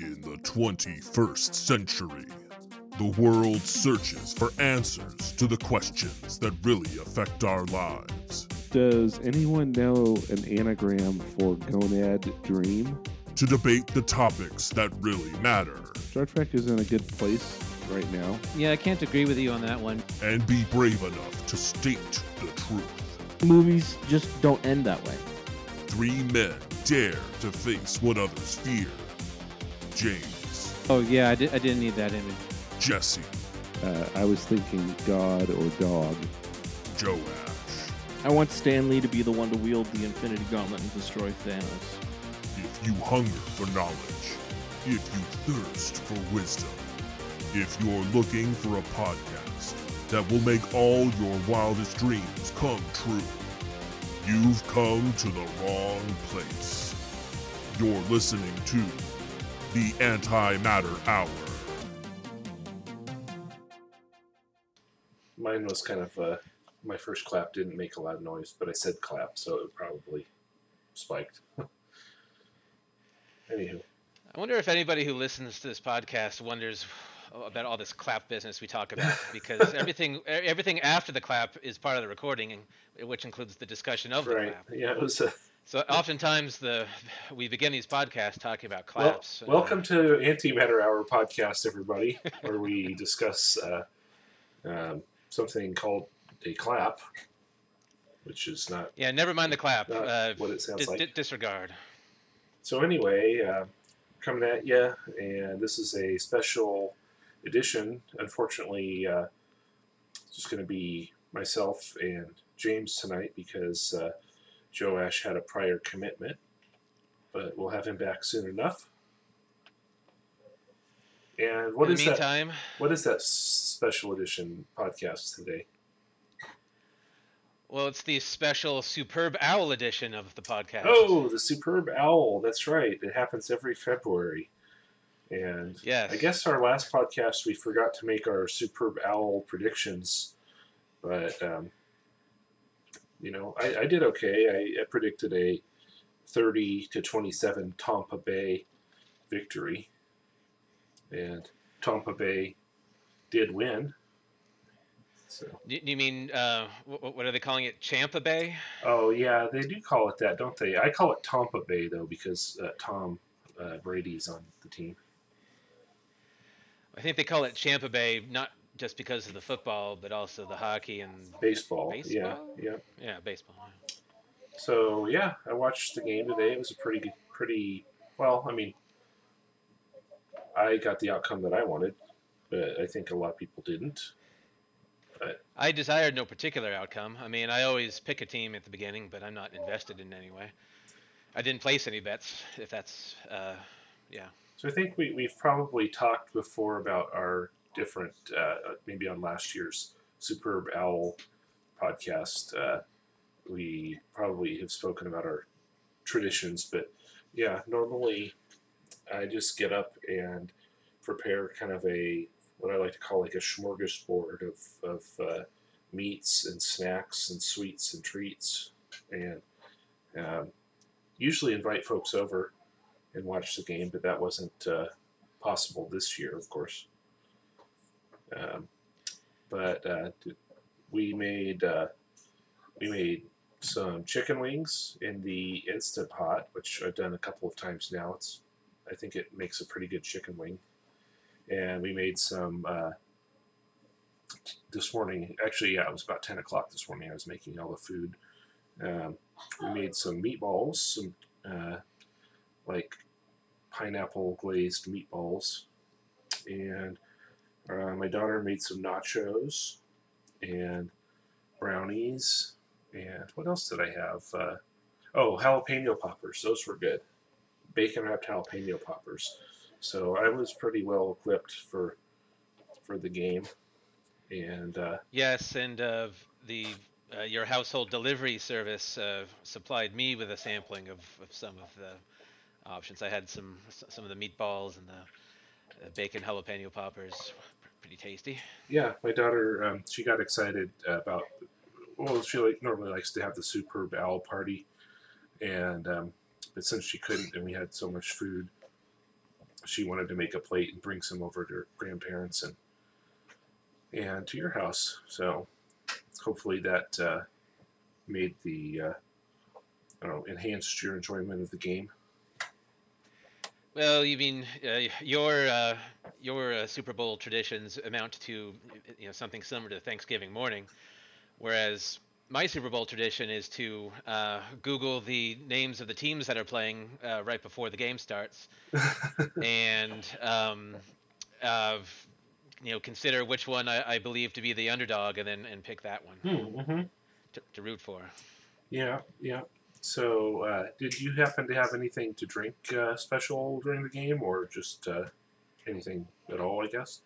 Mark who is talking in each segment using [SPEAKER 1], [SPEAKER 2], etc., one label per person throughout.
[SPEAKER 1] In the 21st century, the world searches for answers to the questions that really affect our lives.
[SPEAKER 2] Does anyone know an anagram for gonad dream?
[SPEAKER 1] To debate the topics that really matter.
[SPEAKER 2] Star Trek is in a good place right now.
[SPEAKER 3] Yeah, I can't agree with you on that one.
[SPEAKER 1] And be brave enough to state the truth.
[SPEAKER 4] Movies just don't end that way.
[SPEAKER 1] Three men dare to face what others fear. James.
[SPEAKER 3] Oh yeah, I, di- I didn't need that image.
[SPEAKER 1] Jesse.
[SPEAKER 2] Uh, I was thinking God or dog.
[SPEAKER 1] Joash.
[SPEAKER 4] I want Stan Lee to be the one to wield the Infinity Gauntlet and destroy Thanos.
[SPEAKER 1] If you hunger for knowledge, if you thirst for wisdom, if you're looking for a podcast that will make all your wildest dreams come true, you've come to the wrong place. You're listening to the Antimatter Hour.
[SPEAKER 5] Mine was kind of uh, my first clap didn't make a lot of noise, but I said clap, so it probably spiked. Anywho,
[SPEAKER 6] I wonder if anybody who listens to this podcast wonders about all this clap business we talk about because everything everything after the clap is part of the recording, which includes the discussion of the
[SPEAKER 5] right?
[SPEAKER 6] clap.
[SPEAKER 5] Yeah, it was. Uh,
[SPEAKER 6] So oftentimes the we begin these podcasts talking about
[SPEAKER 5] well,
[SPEAKER 6] claps. uh,
[SPEAKER 5] welcome to Antimatter Hour podcast, everybody, where we discuss uh, um, something called a clap, which is not
[SPEAKER 6] Yeah, never mind the clap. Uh,
[SPEAKER 5] what it sounds like.
[SPEAKER 6] di- disregard.
[SPEAKER 5] So anyway, uh, coming at you, and this is a special edition. Unfortunately, uh, it's just going to be myself and James tonight because uh, Joash had a prior commitment, but we'll have him back soon enough. And what
[SPEAKER 6] In
[SPEAKER 5] is
[SPEAKER 6] the
[SPEAKER 5] that? What is that special edition podcast today?
[SPEAKER 6] well, it's the special Superb Owl edition of the podcast.
[SPEAKER 5] Oh, the Superb Owl. That's right. It happens every February. And
[SPEAKER 6] yes.
[SPEAKER 5] I guess our last podcast we forgot to make our Superb Owl predictions, but um, you know I, I did okay. I, I predicted a thirty to twenty-seven Tampa Bay victory, and Tampa Bay did win. So
[SPEAKER 6] Do you mean uh, what are they calling it? Champa Bay?
[SPEAKER 5] oh yeah, they do call it that, don't they? I call it Tampa Bay though because uh, Tom uh, Brady's on the team.
[SPEAKER 6] I think they call it Champa Bay not just because of the football, but also the hockey and
[SPEAKER 5] Baseball, yeah,
[SPEAKER 6] Baseball?
[SPEAKER 5] yeah.
[SPEAKER 6] yeah, baseball.
[SPEAKER 5] So yeah, I watched the game today. It was a pretty, pretty well. I mean, I got the outcome that I wanted, but I think a lot of people didn't.
[SPEAKER 6] I desired no particular outcome. I mean, I always pick a team at the beginning, but I'm not invested in any way. I didn't place any bets, if that's, uh, yeah.
[SPEAKER 5] So I think we we've probably talked before about our different, uh, maybe on last year's Superb Owl podcast. Uh, we probably have spoken about our traditions, but yeah, normally I just get up and prepare kind of a what I like to call like a smorgasbord of of uh, meats and snacks and sweets and treats, and um, usually invite folks over and watch the game, but that wasn't uh, possible this year, of course. Um, but uh, we made uh, we made some chicken wings in the instant pot, which I've done a couple of times now. It's I think it makes a pretty good chicken wing, and we made some uh, this morning. Actually, yeah, it was about ten o'clock this morning. I was making all the food. Um, we made some meatballs, some uh, like pineapple glazed meatballs, and uh, my daughter made some nachos and brownies. And what else did I have? Uh, oh, jalapeno poppers. Those were good. Bacon wrapped jalapeno poppers. So I was pretty well equipped for for the game. And uh,
[SPEAKER 6] Yes, and uh, the uh, your household delivery service uh, supplied me with a sampling of, of some of the options. I had some some of the meatballs and the uh, bacon jalapeno poppers. Pretty tasty.
[SPEAKER 5] yeah, my daughter um, she got excited about. Well, she like normally likes to have the superb owl party, and um, but since she couldn't and we had so much food, she wanted to make a plate and bring some over to her grandparents and and to your house. So hopefully that uh, made the uh, I don't know enhanced your enjoyment of the game.
[SPEAKER 6] Well, you mean uh, your uh, your uh, Super Bowl traditions amount to you know something similar to Thanksgiving morning, whereas my Super Bowl tradition is to uh, Google the names of the teams that are playing uh, right before the game starts, and um, uh, you know consider which one I, I believe to be the underdog, and then and pick that one
[SPEAKER 5] Mm-hmm.
[SPEAKER 6] to, to root for.
[SPEAKER 5] Yeah, yeah. So, uh, did you happen to have anything to drink uh, special during the game, or just uh, anything at all? I guess.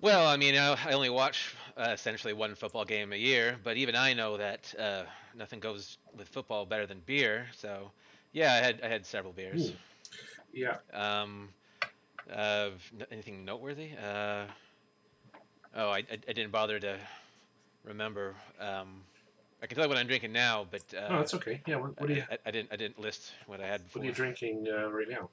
[SPEAKER 6] Well, I mean, I only watch uh, essentially one football game a year, but even I know that uh, nothing goes with football better than beer. So, yeah, I had I had several beers.
[SPEAKER 5] Ooh. Yeah.
[SPEAKER 6] Um, uh, anything noteworthy? Uh, oh, I, I I didn't bother to remember. Um, I can tell you what I'm drinking now, but uh,
[SPEAKER 5] oh, that's okay. Yeah. What, what are you
[SPEAKER 6] I, I, didn't I didn't list what I had before.
[SPEAKER 5] What are you drinking uh, right now?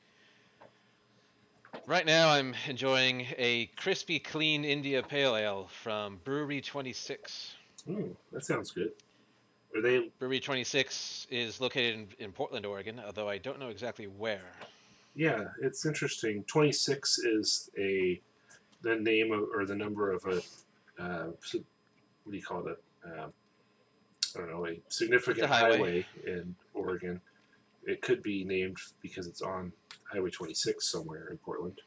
[SPEAKER 6] Right now, I'm enjoying a crispy, clean India Pale Ale from Brewery 26.
[SPEAKER 5] Ooh, that sounds good. Are they?
[SPEAKER 6] Brewery 26 is located in, in Portland, Oregon, although I don't know exactly where.
[SPEAKER 5] Yeah, it's interesting. Twenty six is a the name of, or the number of a uh, what do you call it? Um, I don't know, a significant
[SPEAKER 6] highway.
[SPEAKER 5] highway in Oregon. It could be named because it's on Highway 26 somewhere in Portland.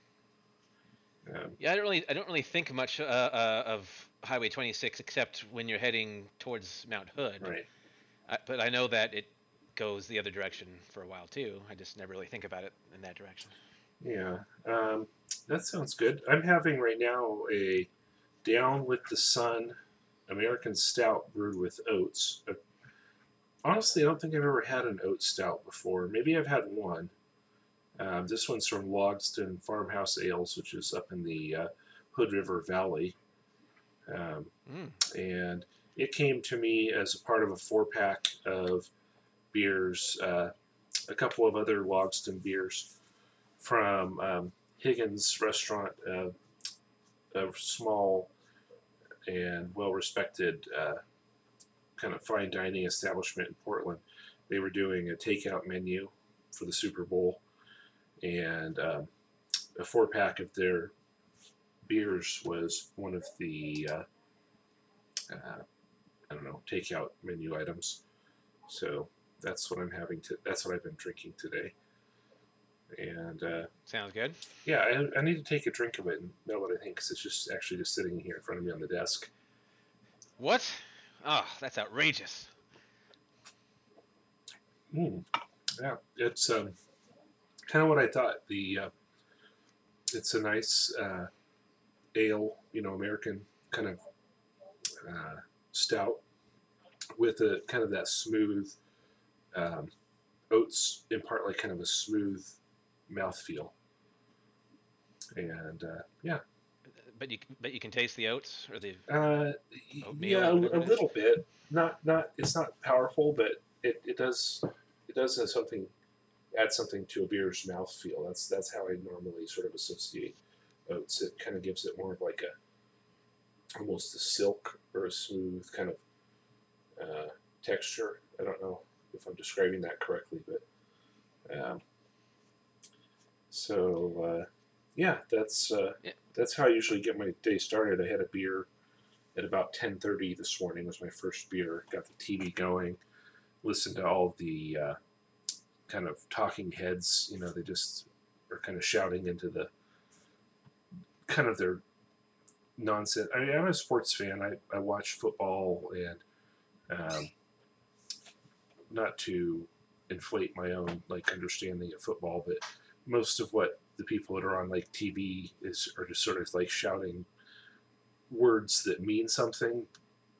[SPEAKER 5] Um,
[SPEAKER 6] Yeah, I don't really, I don't really think much uh, uh, of Highway 26 except when you're heading towards Mount Hood.
[SPEAKER 5] right.
[SPEAKER 6] I, but I know that it goes the other direction for a while too. I just never really think about it in that direction.
[SPEAKER 5] Yeah, um, that sounds good. I'm having right now a Down with the Sun American Stout brewed with oats. Uh, honestly, I don't think I've ever had an oat stout before. Maybe I've had one. Um, this one's from Logsdon Farmhouse Ales, which is up in the uh, Hood River Valley. Um,
[SPEAKER 6] Mm.
[SPEAKER 5] and it came to me as a part of a four pack of beers, uh, a couple of other Logsdon beers from um, Higgins Restaurant, uh, a small and well respected uh, kind of fine dining establishment in Portland. They were doing a takeout menu for the Super Bowl, and um, a four pack of their beers was one of the uh, uh, I don't know takeout menu items. So that's what I'm having to. That's what I've been drinking today. And uh,
[SPEAKER 6] Sounds good.
[SPEAKER 5] yeah, I, I need to take a drink of it and know what I think because it's just actually just sitting here in front of me on the desk.
[SPEAKER 6] What? Oh, that's outrageous.
[SPEAKER 5] Mm. Yeah, it's um, kind of what I thought. The uh, it's a nice uh, ale, you know, American kind of uh, stout with a kind of that smooth um, oats impart like kind of a smooth mouthfeel. And uh, yeah,
[SPEAKER 6] But you, but you can taste the oats or the.
[SPEAKER 5] Uh, yeah, a, a little bit. Not not. It's not powerful, but it, it does it does have something add something to a beer's mouthfeel. That's that's how I normally sort of associate oats. It kind of gives it more of like a almost a silk or a smooth kind of uh, texture. I don't know if I'm describing that correctly, but um, so uh, yeah, that's uh,
[SPEAKER 6] Yeah.
[SPEAKER 5] that's how I usually get my day started. I had a beer at about 10:30 this morning was my first beer. Got the TV going, listened to all the uh, kind of talking heads. You know, they just are kind of shouting into the kind of their nonsense. I mean, I'm a sports fan. I, I watch football and um, not to inflate my own like understanding of football, but most of what the people that are on like TV is are just sort of like shouting words that mean something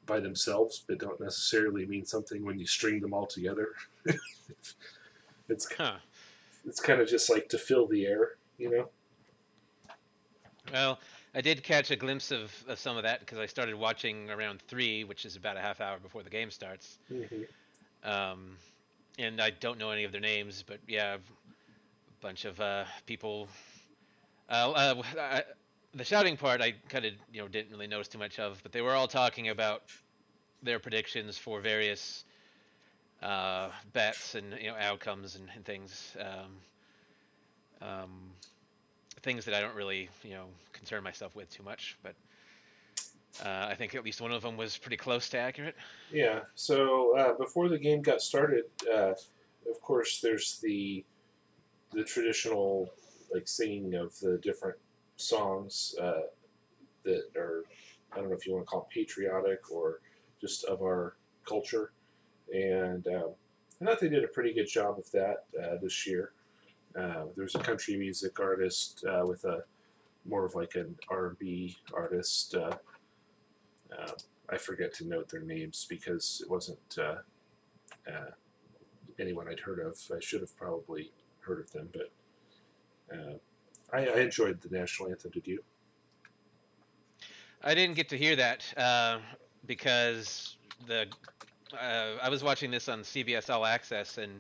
[SPEAKER 5] by themselves, but don't necessarily mean something when you string them all together. it's
[SPEAKER 6] Huh.
[SPEAKER 5] it's kind of just like to fill the air, you know.
[SPEAKER 6] Well, I did catch a glimpse of, of some of that because I started watching around three, which is about a half hour before the game starts. Um, and I don't know any of their names, but yeah, bunch of uh, people. Uh, uh, I, the shouting part, I kind of you know didn't really notice too much of, but they were all talking about their predictions for various uh, bets and you know outcomes and, and things. Um, um, things that I don't really you know concern myself with too much, but uh, I think at least one of them was pretty close to accurate.
[SPEAKER 5] Yeah. So uh, before the game got started, uh, of course, there's the the traditional like singing of the different songs uh, that are I don't know if you want to call it patriotic or just of our culture, and um, I thought they did a pretty good job of that uh, this year. Uh, there's a country music artist uh, with a more of like an R&B artist. Uh, uh, I forget to note their names because it wasn't uh, uh, anyone I'd heard of. I should have probably heard of them, but uh, I, I enjoyed the national anthem. Did you?
[SPEAKER 6] I didn't get to hear that uh, because the uh, I was watching this on CBS All Access, and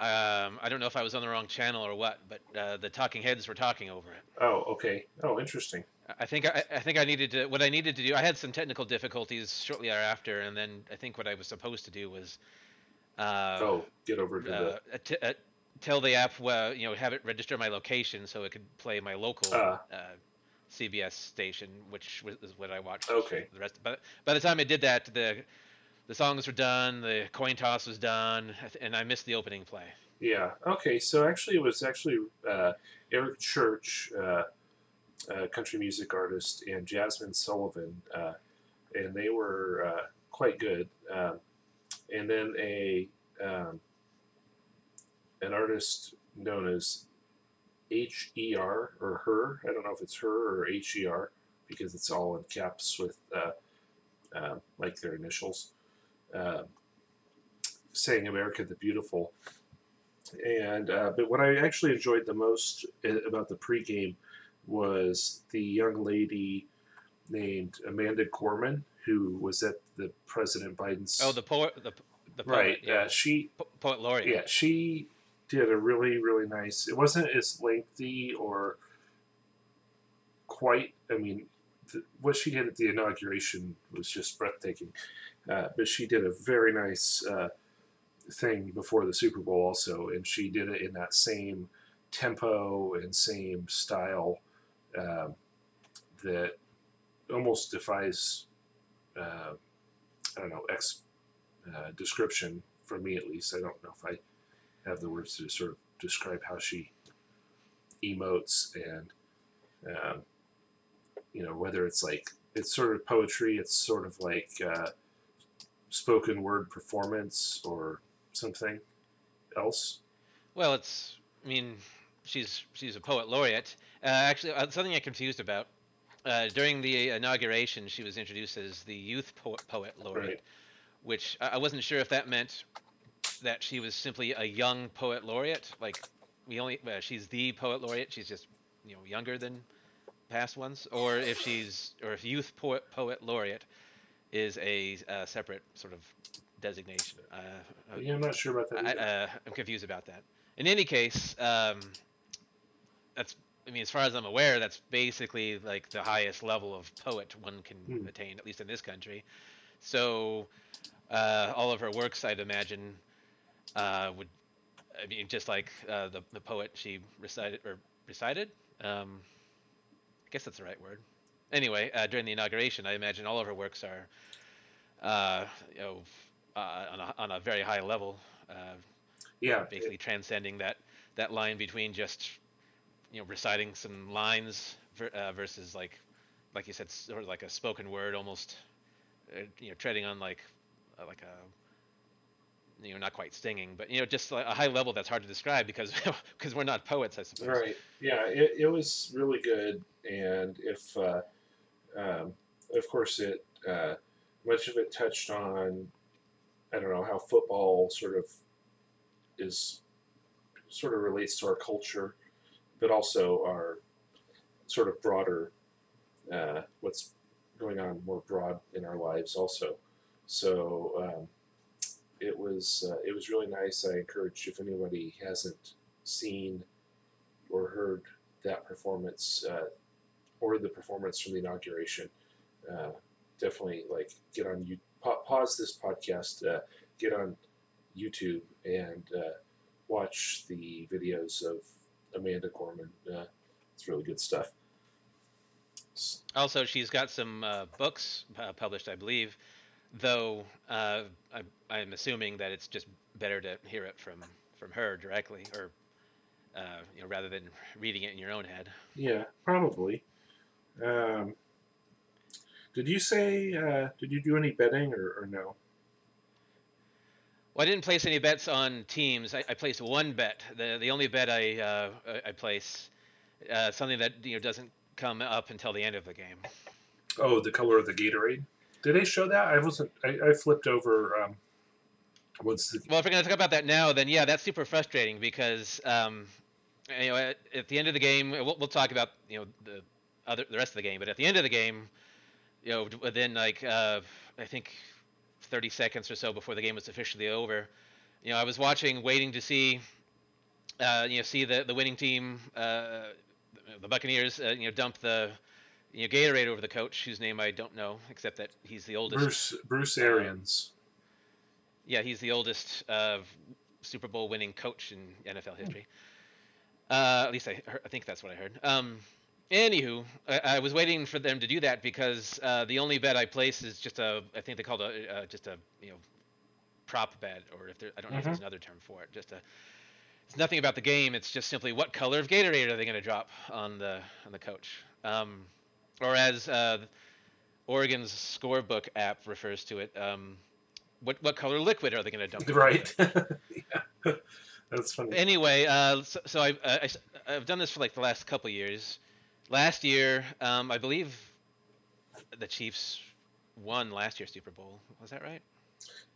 [SPEAKER 6] um, I don't know if I was on the wrong channel or what, but uh, the talking heads were talking over it.
[SPEAKER 5] Oh, okay. Oh, interesting.
[SPEAKER 6] I think I, I think I needed to what I needed to do. I had some technical difficulties shortly thereafter, and then I think what I was supposed to do was uh,
[SPEAKER 5] oh, get over to
[SPEAKER 6] uh, t- uh, tell the app, well, you know, have it register my location so it could play my local
[SPEAKER 5] Ah.
[SPEAKER 6] uh, CBS station, which was is what I watched.
[SPEAKER 5] Okay.
[SPEAKER 6] The rest, but by the time I did that, the the songs were done, the coin toss was done, and I missed the opening play.
[SPEAKER 5] Yeah. Okay. So actually, it was actually uh, Eric Church, uh, a country music artist, and Jazmine Sullivan, uh, and they were uh, quite good. Um, and then a um, an artist known as H E R or her. I don't know if it's her or H E R because it's all in caps with uh, uh, like their initials. Uh, saying "America the Beautiful," and uh, but what I actually enjoyed the most about the pregame was the young lady named Amanda Gorman who was at the President Biden's.
[SPEAKER 6] Oh, the poet, the the poet,
[SPEAKER 5] right.
[SPEAKER 6] yeah,
[SPEAKER 5] Uh, she
[SPEAKER 6] po- poet laureate.
[SPEAKER 5] yeah, she did a really, really nice. It wasn't as lengthy or quite. I mean, th- what she did at the inauguration was just breathtaking. Uh, but she did a very nice uh, thing before the Super Bowl, also, and she did it in that same tempo and same style um, that almost defies. Uh, I don't know ex uh, description for me at least. I don't know if I have the words to sort of describe how she emotes and um, you know whether it's like it's sort of poetry it's sort of like uh, spoken word performance or something else
[SPEAKER 6] Well, it's. I mean, she's she's a poet laureate. Uh, actually, uh, something I'm confused about. Uh, during the inauguration, she was introduced as the youth poet, poet laureate,
[SPEAKER 5] Right.
[SPEAKER 6] which I I wasn't sure if that meant that she was simply a young poet laureate. Like we only, uh, she's the poet laureate. She's just you know younger than past ones, or if she's or if youth poet poet laureate is a, uh separate sort of designation. Uh, uh,
[SPEAKER 5] yeah i'm not sure about that
[SPEAKER 6] I, uh, I'm confused about that. In any case, um, that's. I mean, as far as I'm aware, that's basically like the highest level of poet one can
[SPEAKER 5] Hmm.
[SPEAKER 6] attain, at least in this country. So, uh, all of her works, I'd imagine, uh, would. I mean, just like uh, the the poet she recited or recited. Um, I guess that's the right word. Anyway, uh, during the inauguration, I imagine all of her works are, uh, you know, uh, on a on a very high level. Uh,
[SPEAKER 5] yeah
[SPEAKER 6] basically transcending that that line between just you know reciting some lines uh, versus like like you said sort of like a spoken word almost uh, you know treading on like uh, like a you know not quite stinging but you know just a high level that's hard to describe because because we're not poets i suppose
[SPEAKER 5] Right. Yeah, it, it was really good, and if, uh, um, of course, it uh, much of it touched on, I don't know how football sort of is, sort of relates to our culture, but also our sort of broader, uh, what's going on more broad in our lives also. So um, it was uh, it was really nice. I encourage if anybody hasn't seen or heard that performance uh, or the performance from the inauguration, uh, definitely like get on you pa- pause this podcast, uh, get on YouTube and uh, watch the videos of Amanda Gorman. Uh, it's really good stuff.
[SPEAKER 6] Also, she's got some books published, I believe. Though uh, I, I'm assuming that it's just better to hear it from from her directly, or uh, you know, rather than reading it in your own head.
[SPEAKER 5] Yeah, probably. Um, did you say? Uh, did you do any betting or, or no?
[SPEAKER 6] Well, I didn't place any bets on teams. I, I placed one bet. the The only bet I uh, I- place uh, something that you know doesn't come up until the end of the game.
[SPEAKER 5] Oh, the color of the Gatorade. Did they show that? I wasn't. I, I flipped over. Um, what's the?
[SPEAKER 6] Well, if we're going to talk about that now, then yeah, that's super frustrating because um, you know at, at the end of the game, we'll, we'll talk about you know the other the rest of the game, but at the end of the game, you know within like uh, I think 30 seconds or so before the game was officially over, you know I was watching, waiting to see uh, you know see the the winning team, uh, the Buccaneers, uh, you know dump the you know Gatorade over the coach, whose name I don't know, except that he's the oldest.
[SPEAKER 5] Bruce Bruce Arians.
[SPEAKER 6] Yeah, he's the oldest uh, Super Bowl winning coach in NFL history. Uh, at least I, I think that's what I heard. Um, anywho, I, I was waiting for them to do that because uh, the only bet I place is just a, I think they called a, uh, just a, you know, prop bet, or if there, I don't know if there's another term for it. Just a, it's nothing about the game. It's just simply what color of Gatorade are they going to drop on the on the coach, um, or as uh, Oregon's scoreboard app refers to it. Um, what what color liquid are they going to dump?
[SPEAKER 5] Right. yeah. That's funny.
[SPEAKER 6] Anyway, uh, so, so I, I, have done this for like the last couple years. Last year, um, I believe the Chiefs won last year's Super Bowl. Was that right?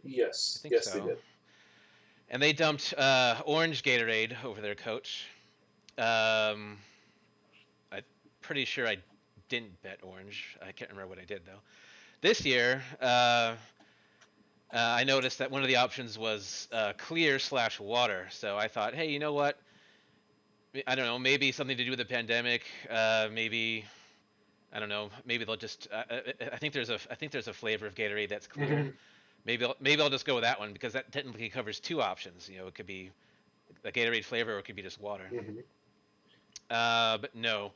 [SPEAKER 5] yes.
[SPEAKER 6] I think
[SPEAKER 5] yes,
[SPEAKER 6] so.
[SPEAKER 5] they did.
[SPEAKER 6] And they dumped uh, orange Gatorade over their coach. Um, I'm pretty sure I didn't bet orange. I can't remember what I did though. This year, uh, uh, I noticed that one of the options was uh, clear slash water. So I thought, hey, you know what? I don't know. Maybe something to do with the pandemic. Uh, maybe I don't know. Maybe they'll just. Uh, I- I think there's a. I think there's a flavor of Gatorade that's clear.
[SPEAKER 5] Mhm.
[SPEAKER 6] Maybe I'll, maybe I'll just go with that one because that technically covers two options. You know, it could be a Gatorade flavor or it could be just water.
[SPEAKER 5] Mhm.
[SPEAKER 6] Uh, but no.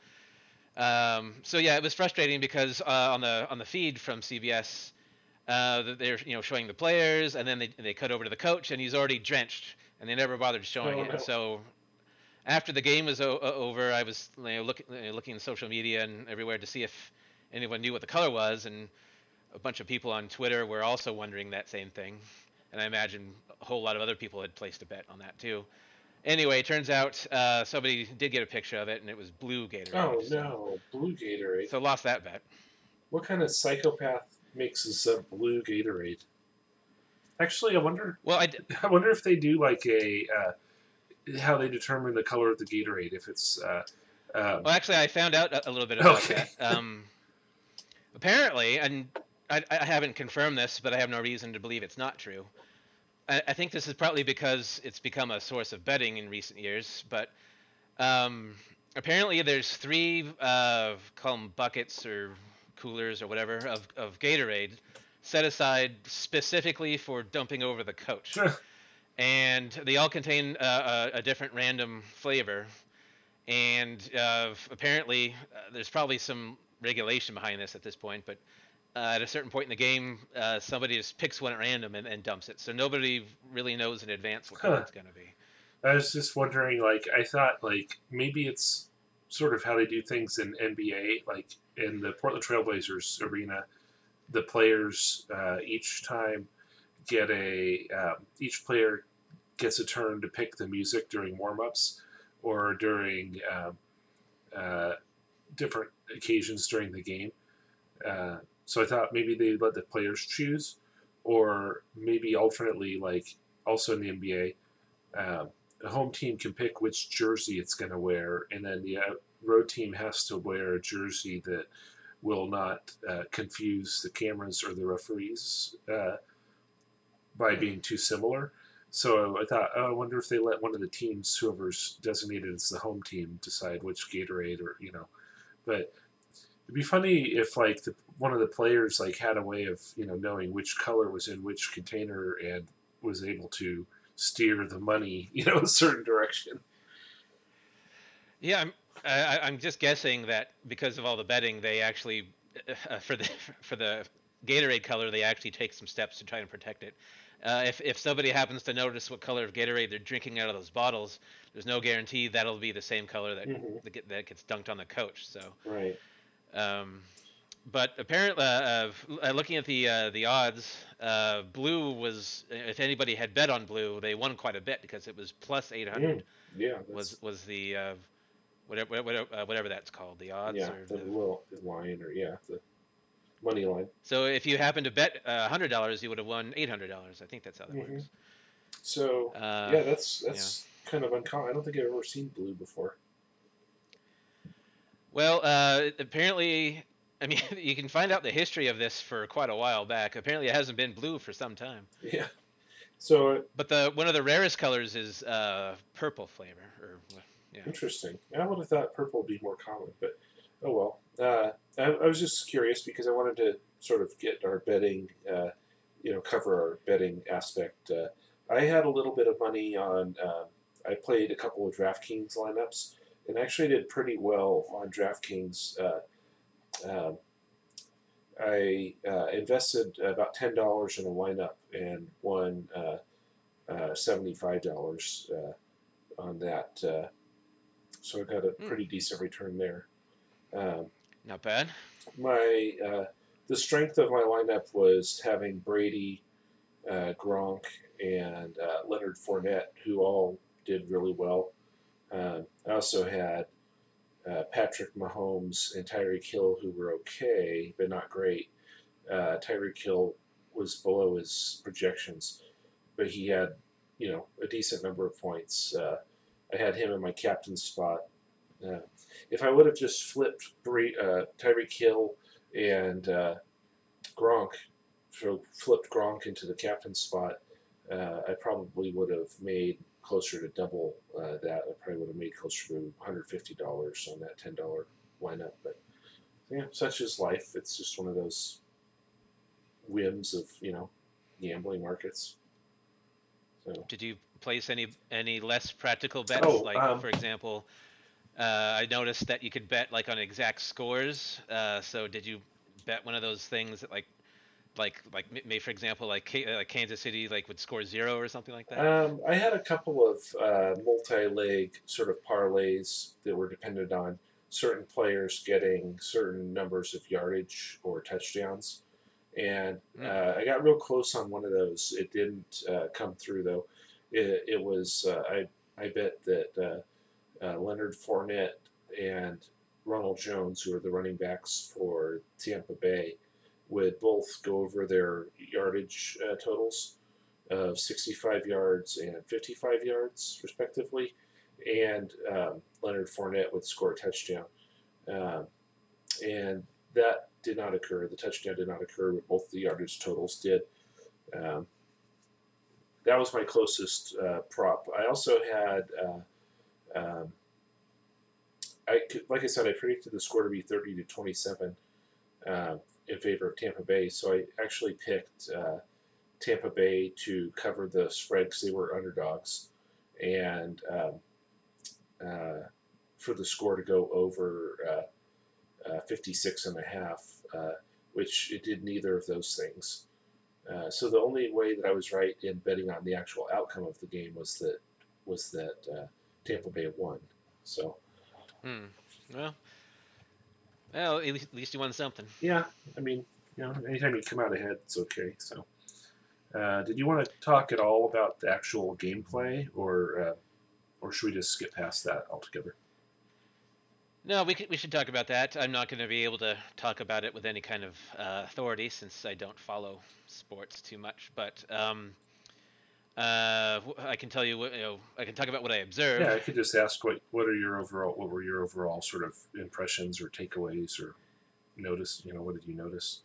[SPEAKER 6] Um, so yeah, it was frustrating because uh, on the on the feed from CBS, uh, they're you know showing the players and then they they cut over to the coach and he's already drenched and they never bothered showing
[SPEAKER 5] Oh,
[SPEAKER 6] it.
[SPEAKER 5] no.
[SPEAKER 6] So after the game was o- o- over, I was you know, looking you know, looking in social media and everywhere to see if anyone knew what the color was and a bunch of people on Twitter were also wondering that same thing. And I imagine a whole lot of other people had placed a bet on that too. Anyway, it turns out uh, somebody did get a picture of it, and it was blue Gatorade.
[SPEAKER 5] Oh
[SPEAKER 6] so-
[SPEAKER 5] no, blue Gatorade.
[SPEAKER 6] So lost that bet.
[SPEAKER 5] What kind of psychopath mixes up blue Gatorade? Actually, I wonder.
[SPEAKER 6] Well, I d-
[SPEAKER 5] I wonder if they do like a uh, how they determine the color of the Gatorade. If it's uh, um,
[SPEAKER 6] well actually I found out a, a little bit about
[SPEAKER 5] Okay.
[SPEAKER 6] that. Um, apparently, and I, I haven't confirmed this, but I have no reason to believe it's not true. I, I think this is partly because it's become a source of betting in recent years, but um, apparently there's three uh, call 'em buckets or coolers or whatever of, of Gatorade set aside specifically for dumping over the coach. and they all contain uh, a, a different random flavor. And uh, apparently, uh, there's probably some regulation behind this at this point, but uh, at a certain point in the game, uh, somebody just picks one at random and, and dumps it. So nobody really knows in advance what
[SPEAKER 5] Huh.
[SPEAKER 6] it's going to be.
[SPEAKER 5] I was just wondering, like, I thought, like, maybe it's sort of how they do things in NBA, like in the Portland Trailblazers arena. The players uh, each time get a um, each player gets a turn to pick the music during warm-ups or during um, uh, different occasions during the game. Uh, so I thought maybe they let the players choose, or maybe alternately, like also in the NBA, um, the home team can pick which jersey it's going to wear, and then the uh, road team has to wear a jersey that will not uh, confuse the cameras or the referees uh, by being too similar. so I thought, oh, I wonder if they let one of the teams, whoever's designated as the home team, decide which Gatorade or you know. But it'd be funny if like the, one of the players like had a way of you know knowing which color was in which container and was able to steer the money you know a certain direction.
[SPEAKER 6] Yeah, I'm I, I'm just guessing that because of all the betting, they actually uh, for the for the Gatorade color, they actually take some steps to try and protect it. Uh, if if somebody happens to notice what color of Gatorade they're drinking out of those bottles, there's no guarantee that'll be the same color that
[SPEAKER 5] Mhm.
[SPEAKER 6] that, that gets dunked on the coach. So,
[SPEAKER 5] Right.
[SPEAKER 6] Um, but apparently, uh, uh, looking at the uh, the odds, uh, blue was if anybody had bet on blue, they won quite a bit because it was plus 800
[SPEAKER 5] Yeah. That's,
[SPEAKER 6] was was the uh, whatever whatever, uh, whatever that's called the odds
[SPEAKER 5] yeah
[SPEAKER 6] or
[SPEAKER 5] the
[SPEAKER 6] the,
[SPEAKER 5] little line or yeah the money line.
[SPEAKER 6] so if you happen to bet uh, hundred dollars you would have won eight hundred dollars i think that's how that
[SPEAKER 5] Mhm.
[SPEAKER 6] works
[SPEAKER 5] So
[SPEAKER 6] uh,
[SPEAKER 5] yeah, that's that's kind of uncommon. I don't think I've ever seen blue before.
[SPEAKER 6] Well uh, apparently i mean you can find out the history of this for quite a while back apparently it hasn't been blue for some time
[SPEAKER 5] Yeah. So
[SPEAKER 6] but the one of the rarest colors is uh, purple flavor or yeah
[SPEAKER 5] Interesting. I would have thought purple would be more common, but oh well. Uh, I, I was just curious because I wanted to sort of get our betting, uh, you know, cover our betting aspect. Uh, I had a little bit of money on. Uh, I played a couple of DraftKings lineups and actually did pretty well on DraftKings. Uh, um, I uh, invested about ten dollars in a lineup and won uh, uh, seventy-five dollars uh, on that. Uh, so I got a
[SPEAKER 6] Hmm.
[SPEAKER 5] pretty decent return there. Um,
[SPEAKER 6] not bad
[SPEAKER 5] my uh, the strength of my lineup was having Brady, uh, Gronk, and uh, Leonard Fournette, who all did really well. Um I also had uh, Patrick Mahomes and Tyreek Hill, who were okay but not great. Uh, Tyreek Hill was below his projections, but he had you know a decent number of points. Uh, I had him in my captain spot. Uh, if I would have just flipped Bre- uh, Tyreek Hill and uh, Gronk, so flipped Gronk into the captain spot, uh, I probably would have made closer to double uh, that. I probably would have made closer to $150 on that $10 lineup. But yeah, such is life. It's just one of those whims of, you know, gambling markets. So,
[SPEAKER 6] Did you place any any less practical bets?
[SPEAKER 5] Oh,
[SPEAKER 6] like
[SPEAKER 5] um,
[SPEAKER 6] for example, uh, I noticed that you could bet like on exact scores. Uh, so did you bet one of those things that like like like may for example like K- like Kansas City like would score zero or something like that?
[SPEAKER 5] Um, I had a couple of uh, multi-leg sort of parlays that were dependent on certain players getting certain numbers of yardage or touchdowns, and
[SPEAKER 6] Hmm.
[SPEAKER 5] uh, I got real close on one of those. It didn't uh, come through though. It, it was uh, I I bet that uh, uh, Leonard Fournette and Ronald Jones, who are the running backs for Tampa Bay, would both go over their yardage uh, totals of 65 yards and 55 yards, respectively. And um, Leonard Fournette would score a touchdown. Um, and that did not occur. The touchdown did not occur, but both the yardage totals did. Um, that was my closest uh, prop. I also had, uh, um, I could, like I said, I predicted the score to be 30 to 27 uh, in favor of Tampa Bay. So I actually picked uh, Tampa Bay to cover the spread because they were underdogs, and um, uh, for the score to go over uh, uh, 56 and a half, uh, which it did neither of those things. Uh, so the only way that I was right in betting on the actual outcome of the game was that was that Tampa Bay won. So
[SPEAKER 6] Hmm. Well, well, at least, at least you won something.
[SPEAKER 5] yeah, I mean, you know, anytime you come out ahead, it's okay. So, uh, did you want to talk at all about the actual gameplay, or uh, or should we just skip past that altogether?
[SPEAKER 6] No, we could, we should talk about that. I'm not going to be able to talk about it with any kind of uh, authority since I don't follow sports too much. But um, uh, I can tell you, what, you know, I can talk about what I observed.
[SPEAKER 5] Yeah, I could just ask what what are your overall what were your overall sort of impressions or takeaways or notice? You know, what did you notice?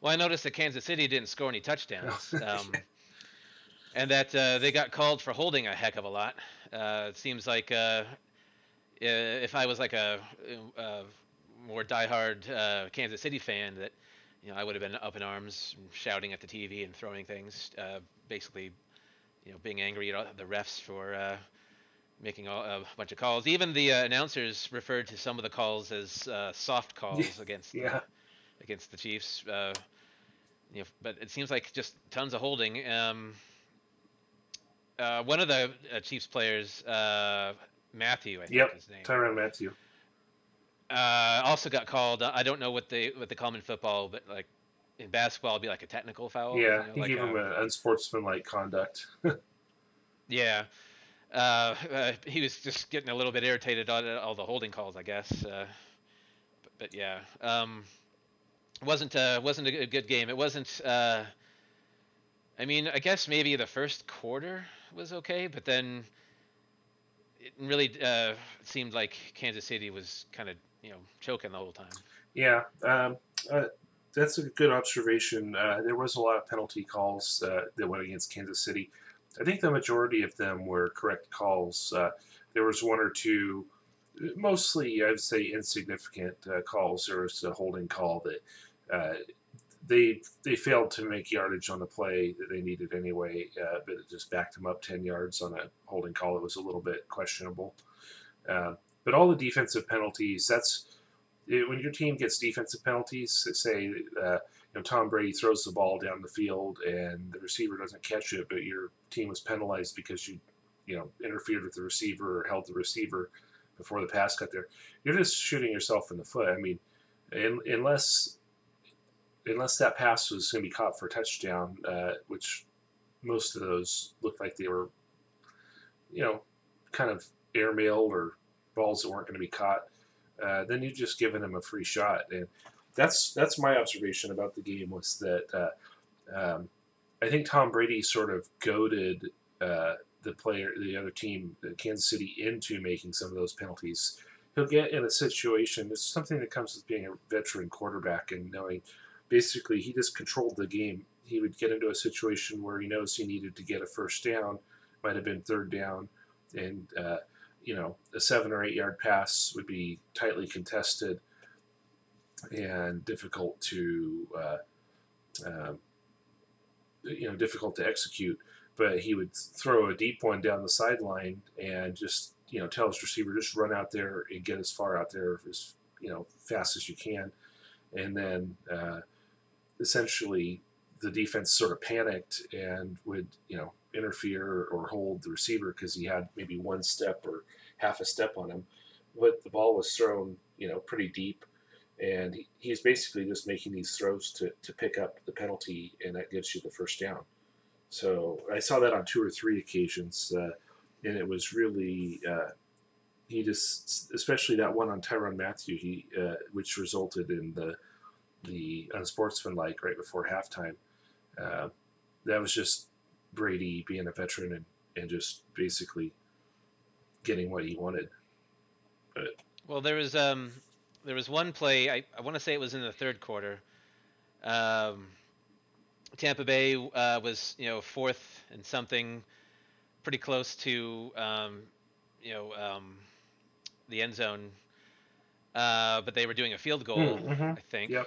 [SPEAKER 6] Well, I noticed that Kansas City didn't score any touchdowns. Um, and that uh, they got called for holding a heck of a lot. Uh, it seems like uh, if I was like a, uh more diehard uh, Kansas City fan, that you know I would have been up in arms, shouting at the TV and throwing things, uh, basically, you know, being angry at the refs for uh, making all, a bunch of calls. Even the uh, announcers referred to some of the calls as uh, soft calls against the- against the Chiefs. Uh, you know, but it seems like just tons of holding. Um, uh, one of the uh, Chiefs players, uh, Mathieu, I think
[SPEAKER 5] Yep,
[SPEAKER 6] his name,
[SPEAKER 5] Tyrann Mathieu.
[SPEAKER 6] uh, also got called. I don't know what they what 'em in football, but like in basketball, it'd be like a technical foul. you
[SPEAKER 5] yeah,
[SPEAKER 6] know,
[SPEAKER 5] he
[SPEAKER 6] like
[SPEAKER 5] gave
[SPEAKER 6] a-
[SPEAKER 5] him an unsportsmanlike conduct.
[SPEAKER 6] Yeah. Uh, uh, he was just getting a little bit irritated on all the holding calls, I guess. Uh, but, but yeah, um, wasn't uh, wasn't a, a good game. It wasn't. Uh, I mean, I guess maybe the first quarter was okay, but then it really uh, seemed like Kansas City was kind of you know choking the whole time.
[SPEAKER 5] Yeah, um, uh, that's a good observation. Uh, there was a lot of penalty calls uh, that went against Kansas City. I think the majority of them were correct calls. Uh, there was one or two, mostly I'd say insignificant uh, calls. There was a holding call that uh, they they failed to make yardage on the play that they needed anyway, uh, but it just backed them up ten yards on a holding call. that was a little bit questionable. But all the defensive penalties, that's when your team gets defensive penalties, say uh, you know Tom Brady throws the ball down the field and the receiver doesn't catch it, but your team was penalized because you you know interfered with the receiver or held the receiver before the pass got there. You're just shooting yourself in the foot. I mean, un unless unless that pass was going to be caught for a touchdown, uh, which most of those looked like they were, you know, kind of airmailed or balls that weren't going to be caught uh, then you've just given him a free shot. And that's that's my observation about the game was that uh, um, I think Tom Brady sort of goaded uh, the player, the other team, uh, Kansas City, into making some of those penalties. He'll get in a situation. It's something that comes with being a veteran quarterback and knowing. Basically, he just controlled the game. He would get into a situation where he knows he needed to get a first down, might have been third down, and uh, you know, a seven or eight yard pass would be tightly contested and difficult to, uh, um, you know, difficult to execute. But he would throw a deep one down the sideline and just, you know, tell his receiver just run out there and get as far out there as, you know, fast as you can. And then uh, essentially the defense sort of panicked and would, you know, interfere or hold the receiver because he had maybe one step or half a step on him. But the ball was thrown, you know, pretty deep, and he, he's basically just making these throws to, to pick up the penalty, and that gives you the first down. So I saw that on two or three occasions, uh, and it was really uh, he just, especially that one on Tyrann Mathieu, he uh, which resulted in the the unsportsmanlike right before halftime. Uh, that was just Brady being a veteran and, and just basically getting what he wanted.
[SPEAKER 6] But Well, there was um, there was one play. I, I want to say it was in the third quarter. Um, Tampa Bay uh, was you know fourth and something, pretty close to um, you know um, the end zone, uh, but they were doing a field goal.
[SPEAKER 5] mhm.
[SPEAKER 6] I think.
[SPEAKER 5] Yep.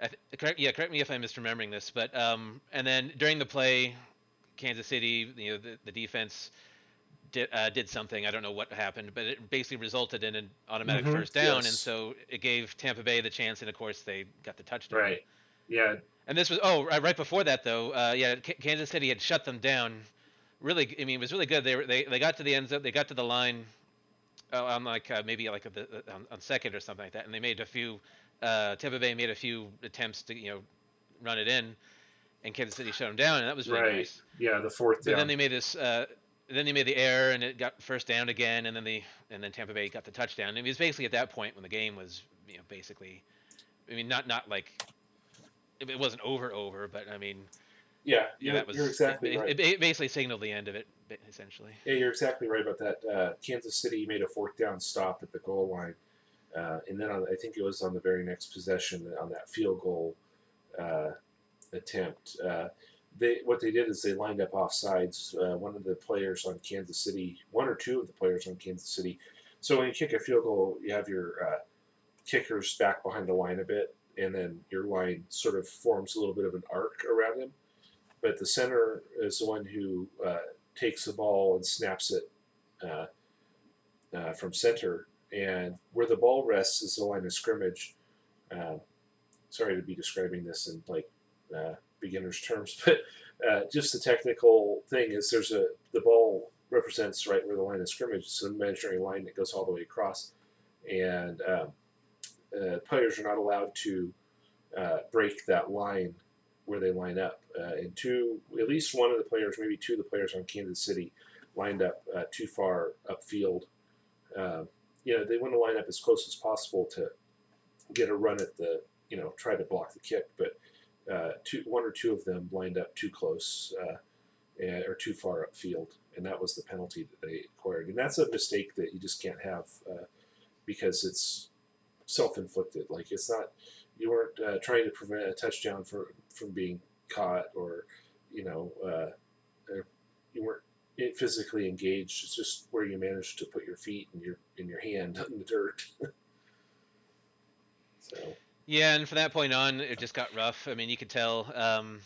[SPEAKER 6] I th- correct, yeah, correct me if I'm misremembering this, but um, and then during the play, Kansas City, you know, the, the defense did uh, did something. I don't know what happened, but it basically resulted in an automatic
[SPEAKER 5] Mhm,
[SPEAKER 6] first down, and so it gave Tampa Bay the chance, and of course they got the touchdown.
[SPEAKER 5] Right. Yeah.
[SPEAKER 6] And this was oh right, right before that though. Uh, yeah, K- Kansas City had shut them down. Really, I mean, it was really good. They were they, they got to the end zone. They got to the line. Uh, on like uh, maybe like the, on, on second or something like that, and they made a few. Uh, Tampa Bay made a few attempts to you know run it in, and Kansas City shut them down, and that was really
[SPEAKER 5] Right.
[SPEAKER 6] nice.
[SPEAKER 5] Yeah. The fourth
[SPEAKER 6] But
[SPEAKER 5] down.
[SPEAKER 6] then they made this. Uh, then they made the error, and it got first down again, and then the and then Tampa Bay got the touchdown. It was basically at that point when the game was, you know, basically, I mean, not not like it, wasn't over over, but I mean,
[SPEAKER 5] yeah.
[SPEAKER 6] yeah,
[SPEAKER 5] You're,
[SPEAKER 6] that was
[SPEAKER 5] you're exactly
[SPEAKER 6] it,
[SPEAKER 5] right.
[SPEAKER 6] It, it basically signaled the end of it, essentially.
[SPEAKER 5] Yeah, you're exactly right about that. Uh, Kansas City made a fourth down stop at the goal line, uh, and then on, I think it was on the very next possession on that field goal uh, attempt. Uh, they what they did is they lined up off sides. Uh, one of the players on Kansas City, one or two of the players on Kansas City. So when you kick a field goal, you have your uh, kickers back behind the line a bit, and then your line sort of forms a little bit of an arc around him. But the center is the one who uh, takes the ball and snaps it uh, uh, from center, and where the ball rests is the line of scrimmage. Um, sorry to be describing this in like uh, beginners terms, but uh, just the technical thing is there's a the ball represents right where the line of scrimmage is an imaginary line that goes all the way across, and um, uh, players are not allowed to uh, break that line where they line up. Uh, and two, at least one of the players, maybe two of the players on Kansas City, lined up uh, too far upfield. Um, you know, they want to line up as close as possible to get a run at the, you know, try to block the kick, but uh, two, one or two of them lined up too close uh, and, or too far upfield, and that was the penalty that they acquired. And that's a mistake that you just can't have uh, because it's self-inflicted. Like it's not you weren't uh, trying to prevent a touchdown from from being caught, or you know, uh, you weren't physically engaged. It's just where you managed to put your feet and your in your hand in the dirt. so.
[SPEAKER 6] Yeah, and from that point on, it just got rough. I mean, you could tell. Um,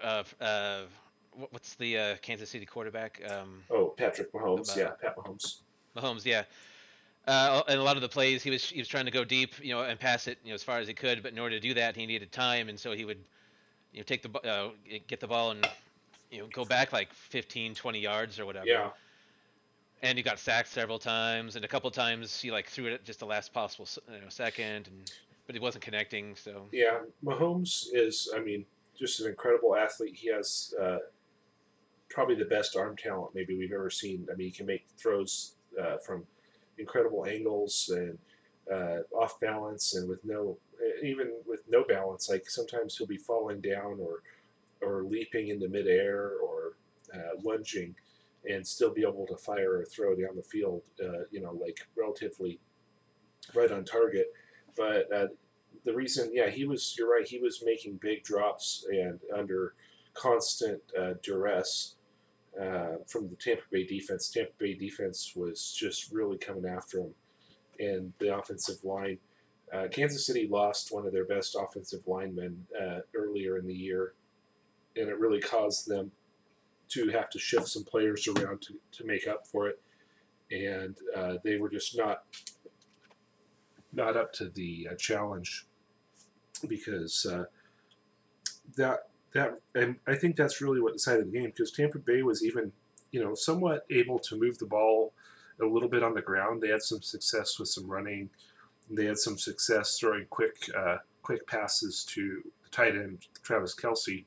[SPEAKER 6] uh, uh, what's the uh, Kansas City quarterback? Um,
[SPEAKER 5] oh, Patrick Mahomes.
[SPEAKER 6] About-
[SPEAKER 5] yeah, Pat Mahomes.
[SPEAKER 6] Mahomes, yeah. Uh, and a lot of the plays, he was he was trying to go deep, you know, and pass it, you know, as far as he could. But in order to do that, he needed time, and so he would, you know, take the uh, get the ball and, you know, go back like 15, 20 yards or whatever.
[SPEAKER 5] Yeah,
[SPEAKER 6] And he got sacked several times, and a couple times he like threw it at just the last possible you know, second, and but he wasn't connecting. So
[SPEAKER 5] yeah. Mahomes is, I mean, just an incredible athlete. He has uh, probably the best arm talent maybe we've ever seen. I mean, he can make throws uh, from incredible angles and uh, off balance, and with no, even with no balance. Like sometimes he'll be falling down or or leaping into midair or uh, lunging, and still be able to fire a throw down the field. Uh, you know, like relatively right on target. But uh, the reason, yeah, he was. You're right. He was making big drops and under constant uh, duress uh, from the Tampa Bay defense. Tampa Bay defense was just really coming after him, and the offensive line. Uh, Kansas City lost one of their best offensive linemen uh, earlier in the year, and it really caused them to have to shift some players around to, to make up for it. And uh, they were just not not up to the uh, challenge because uh, that that and I think that's really what decided the game because Tampa Bay was even you know somewhat able to move the ball a little bit on the ground. They had some success with some running. They had some success throwing quick uh, quick passes to the tight end Travis Kelce.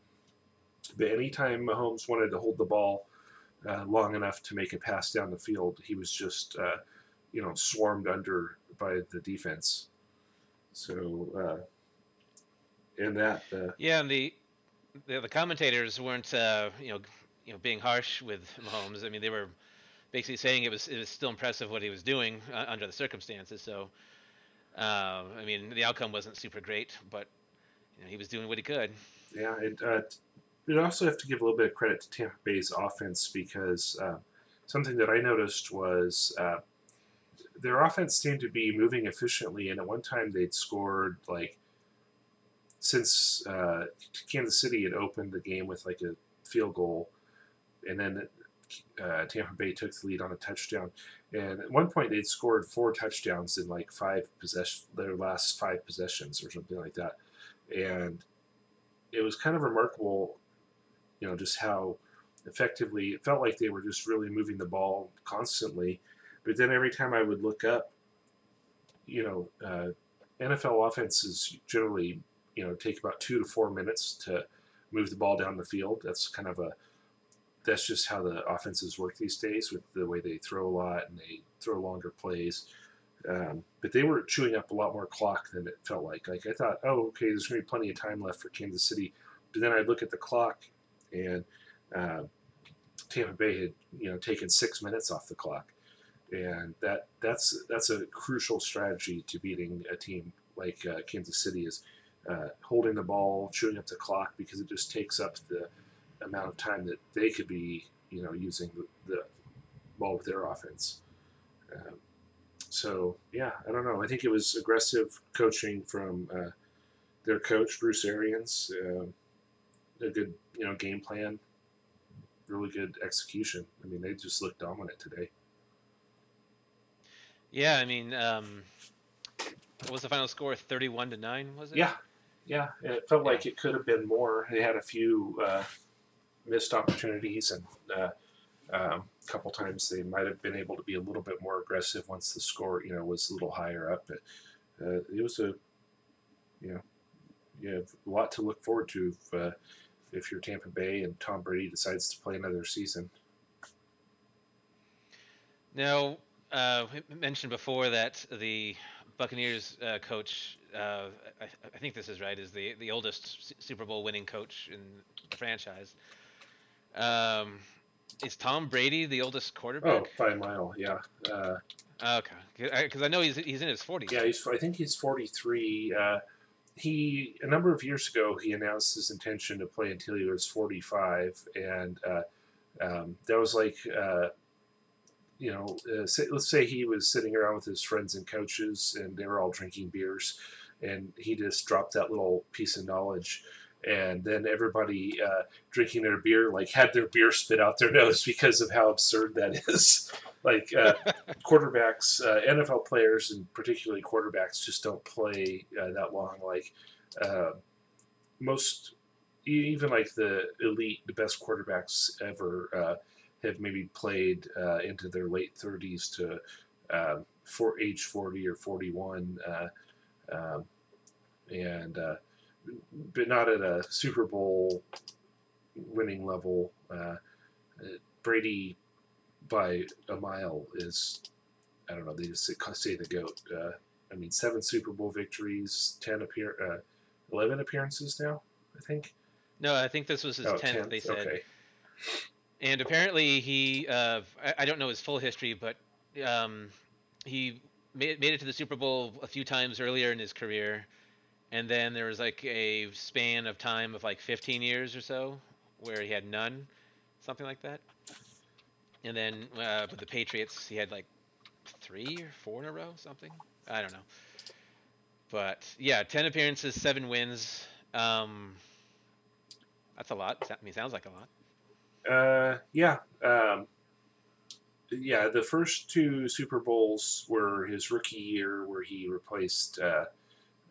[SPEAKER 5] But anytime Mahomes wanted to hold the ball uh, long enough to make a pass down the field, he was just uh, you know swarmed under by the defense. So uh, and that uh,
[SPEAKER 6] yeah, and the the, the commentators weren't uh, you know you know being harsh with Mahomes. I mean, they were basically saying it was it was still impressive what he was doing uh, under the circumstances. So, uh, I mean, the outcome wasn't super great, but you know, he was doing what he could.
[SPEAKER 5] Yeah, it, uh, we also have to give a little bit of credit to Tampa Bay's offense because uh, something that I noticed was uh, their offense seemed to be moving efficiently, and at one time they'd scored like since uh, Kansas City had opened the game with like a field goal, and then uh, Tampa Bay took the lead on a touchdown. And at one point, they'd scored four touchdowns in like five possession, their last five possessions or something like that. And it was kind of remarkable, you know, just how effectively it felt like they were just really moving the ball constantly. But then every time I would look up, you know, uh, NFL offenses generally, you know, take about two to four minutes to move the ball down the field. That's kind of a that's just how the offenses work these days with the way they throw a lot and they throw longer plays. Um, but they were chewing up a lot more clock than it felt like. Like I thought, oh, okay, there's going to be plenty of time left for Kansas City. But then I'd look at the clock, and uh, Tampa Bay had you know taken six minutes off the clock, and that that's that's a crucial strategy to beating a team like uh, Kansas City is uh, holding the ball, chewing up the clock because it just takes up the amount of time that they could be, you know, using the, the ball with their offense. Um, so yeah, I don't know. I think it was aggressive coaching from uh, their coach Bruce Arians. Uh, a good, you know, game plan. Really good execution. I mean, they just looked dominant today.
[SPEAKER 6] Yeah, I mean, um, what was the final score? Thirty-one to nine, was it?
[SPEAKER 5] Yeah, yeah. It felt like it could have been more. They had a few uh, missed opportunities, and uh, um, a couple times they might have been able to be a little bit more aggressive once the score, you know, was a little higher up. But uh, it was a, you know, you have a lot to look forward to if, uh, if you're Tampa Bay and Tom Brady decides to play another season.
[SPEAKER 6] Now, uh, we mentioned before that the Buccaneers uh, coach, uh, I, I think this is right, is the the oldest Super Bowl winning coach in the franchise. Um, is Tom Brady the oldest
[SPEAKER 5] Oh,
[SPEAKER 6] quarterback?
[SPEAKER 5] by a mile, yeah. Uh,
[SPEAKER 6] okay, because I know he's he's in his forties.
[SPEAKER 5] Yeah, he's. I think he's 43. Uh, he a number of years ago he announced his intention to play until he was 45, and uh, um, that was like, uh, you know, uh, say, let's say he was sitting around with his friends and coaches, and they were all drinking beers, and he just dropped that little piece of knowledge. And then everybody uh, drinking their beer, like, had their beer spit out their nose because of how absurd that is. like, uh, quarterbacks, uh, NFL players, and particularly quarterbacks, just don't play uh, that long. Like uh, most, even like the elite, the best quarterbacks ever uh, have maybe played uh, into their late thirties to uh, for age forty or forty-one, uh, um, and uh, but not at a Super Bowl winning level. Uh, Brady by a mile is I don't know. They just say, the goat. Uh, I mean, seven Super Bowl victories, ten appear, uh, eleven appearances now. I think.
[SPEAKER 6] No, I think this was his
[SPEAKER 5] Oh,
[SPEAKER 6] tenth.
[SPEAKER 5] 10th,
[SPEAKER 6] They said.
[SPEAKER 5] Okay.
[SPEAKER 6] And apparently he, uh, I, don't know his full history, but um, he made, made it to the Super Bowl a few times earlier in his career, and then there was like a span of time of like 15 years or so where he had none, something like that. And then uh, with the Patriots, he had like three or four in a row, something. I don't know. But yeah, 10 appearances, seven wins. Um, that's a lot. I mean, sounds like a lot.
[SPEAKER 5] Uh, yeah. Um, yeah, the first two Super Bowls were his rookie year, where he replaced uh,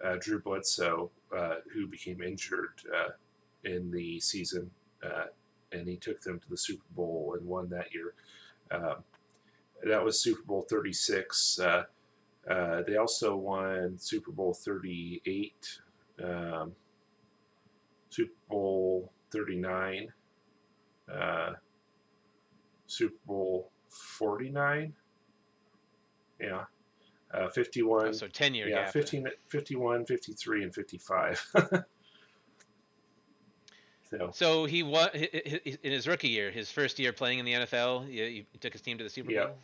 [SPEAKER 5] uh, Drew Bledsoe, uh, who became injured uh, in the season, uh, and he took them to the Super Bowl and won that year. Um, that was Super Bowl 36. Uh, uh, they also won Super Bowl 38, um, Super Bowl 39 uh, Super Bowl 49. Yeah. Uh, 51.
[SPEAKER 6] Oh, so 10 year
[SPEAKER 5] yeah,
[SPEAKER 6] gap.
[SPEAKER 5] 15, 51, 53, and 55. so,
[SPEAKER 6] So he was in his rookie year, his first year playing in the NFL. He, took his team to the Super
[SPEAKER 5] Yeah.
[SPEAKER 6] Bowl.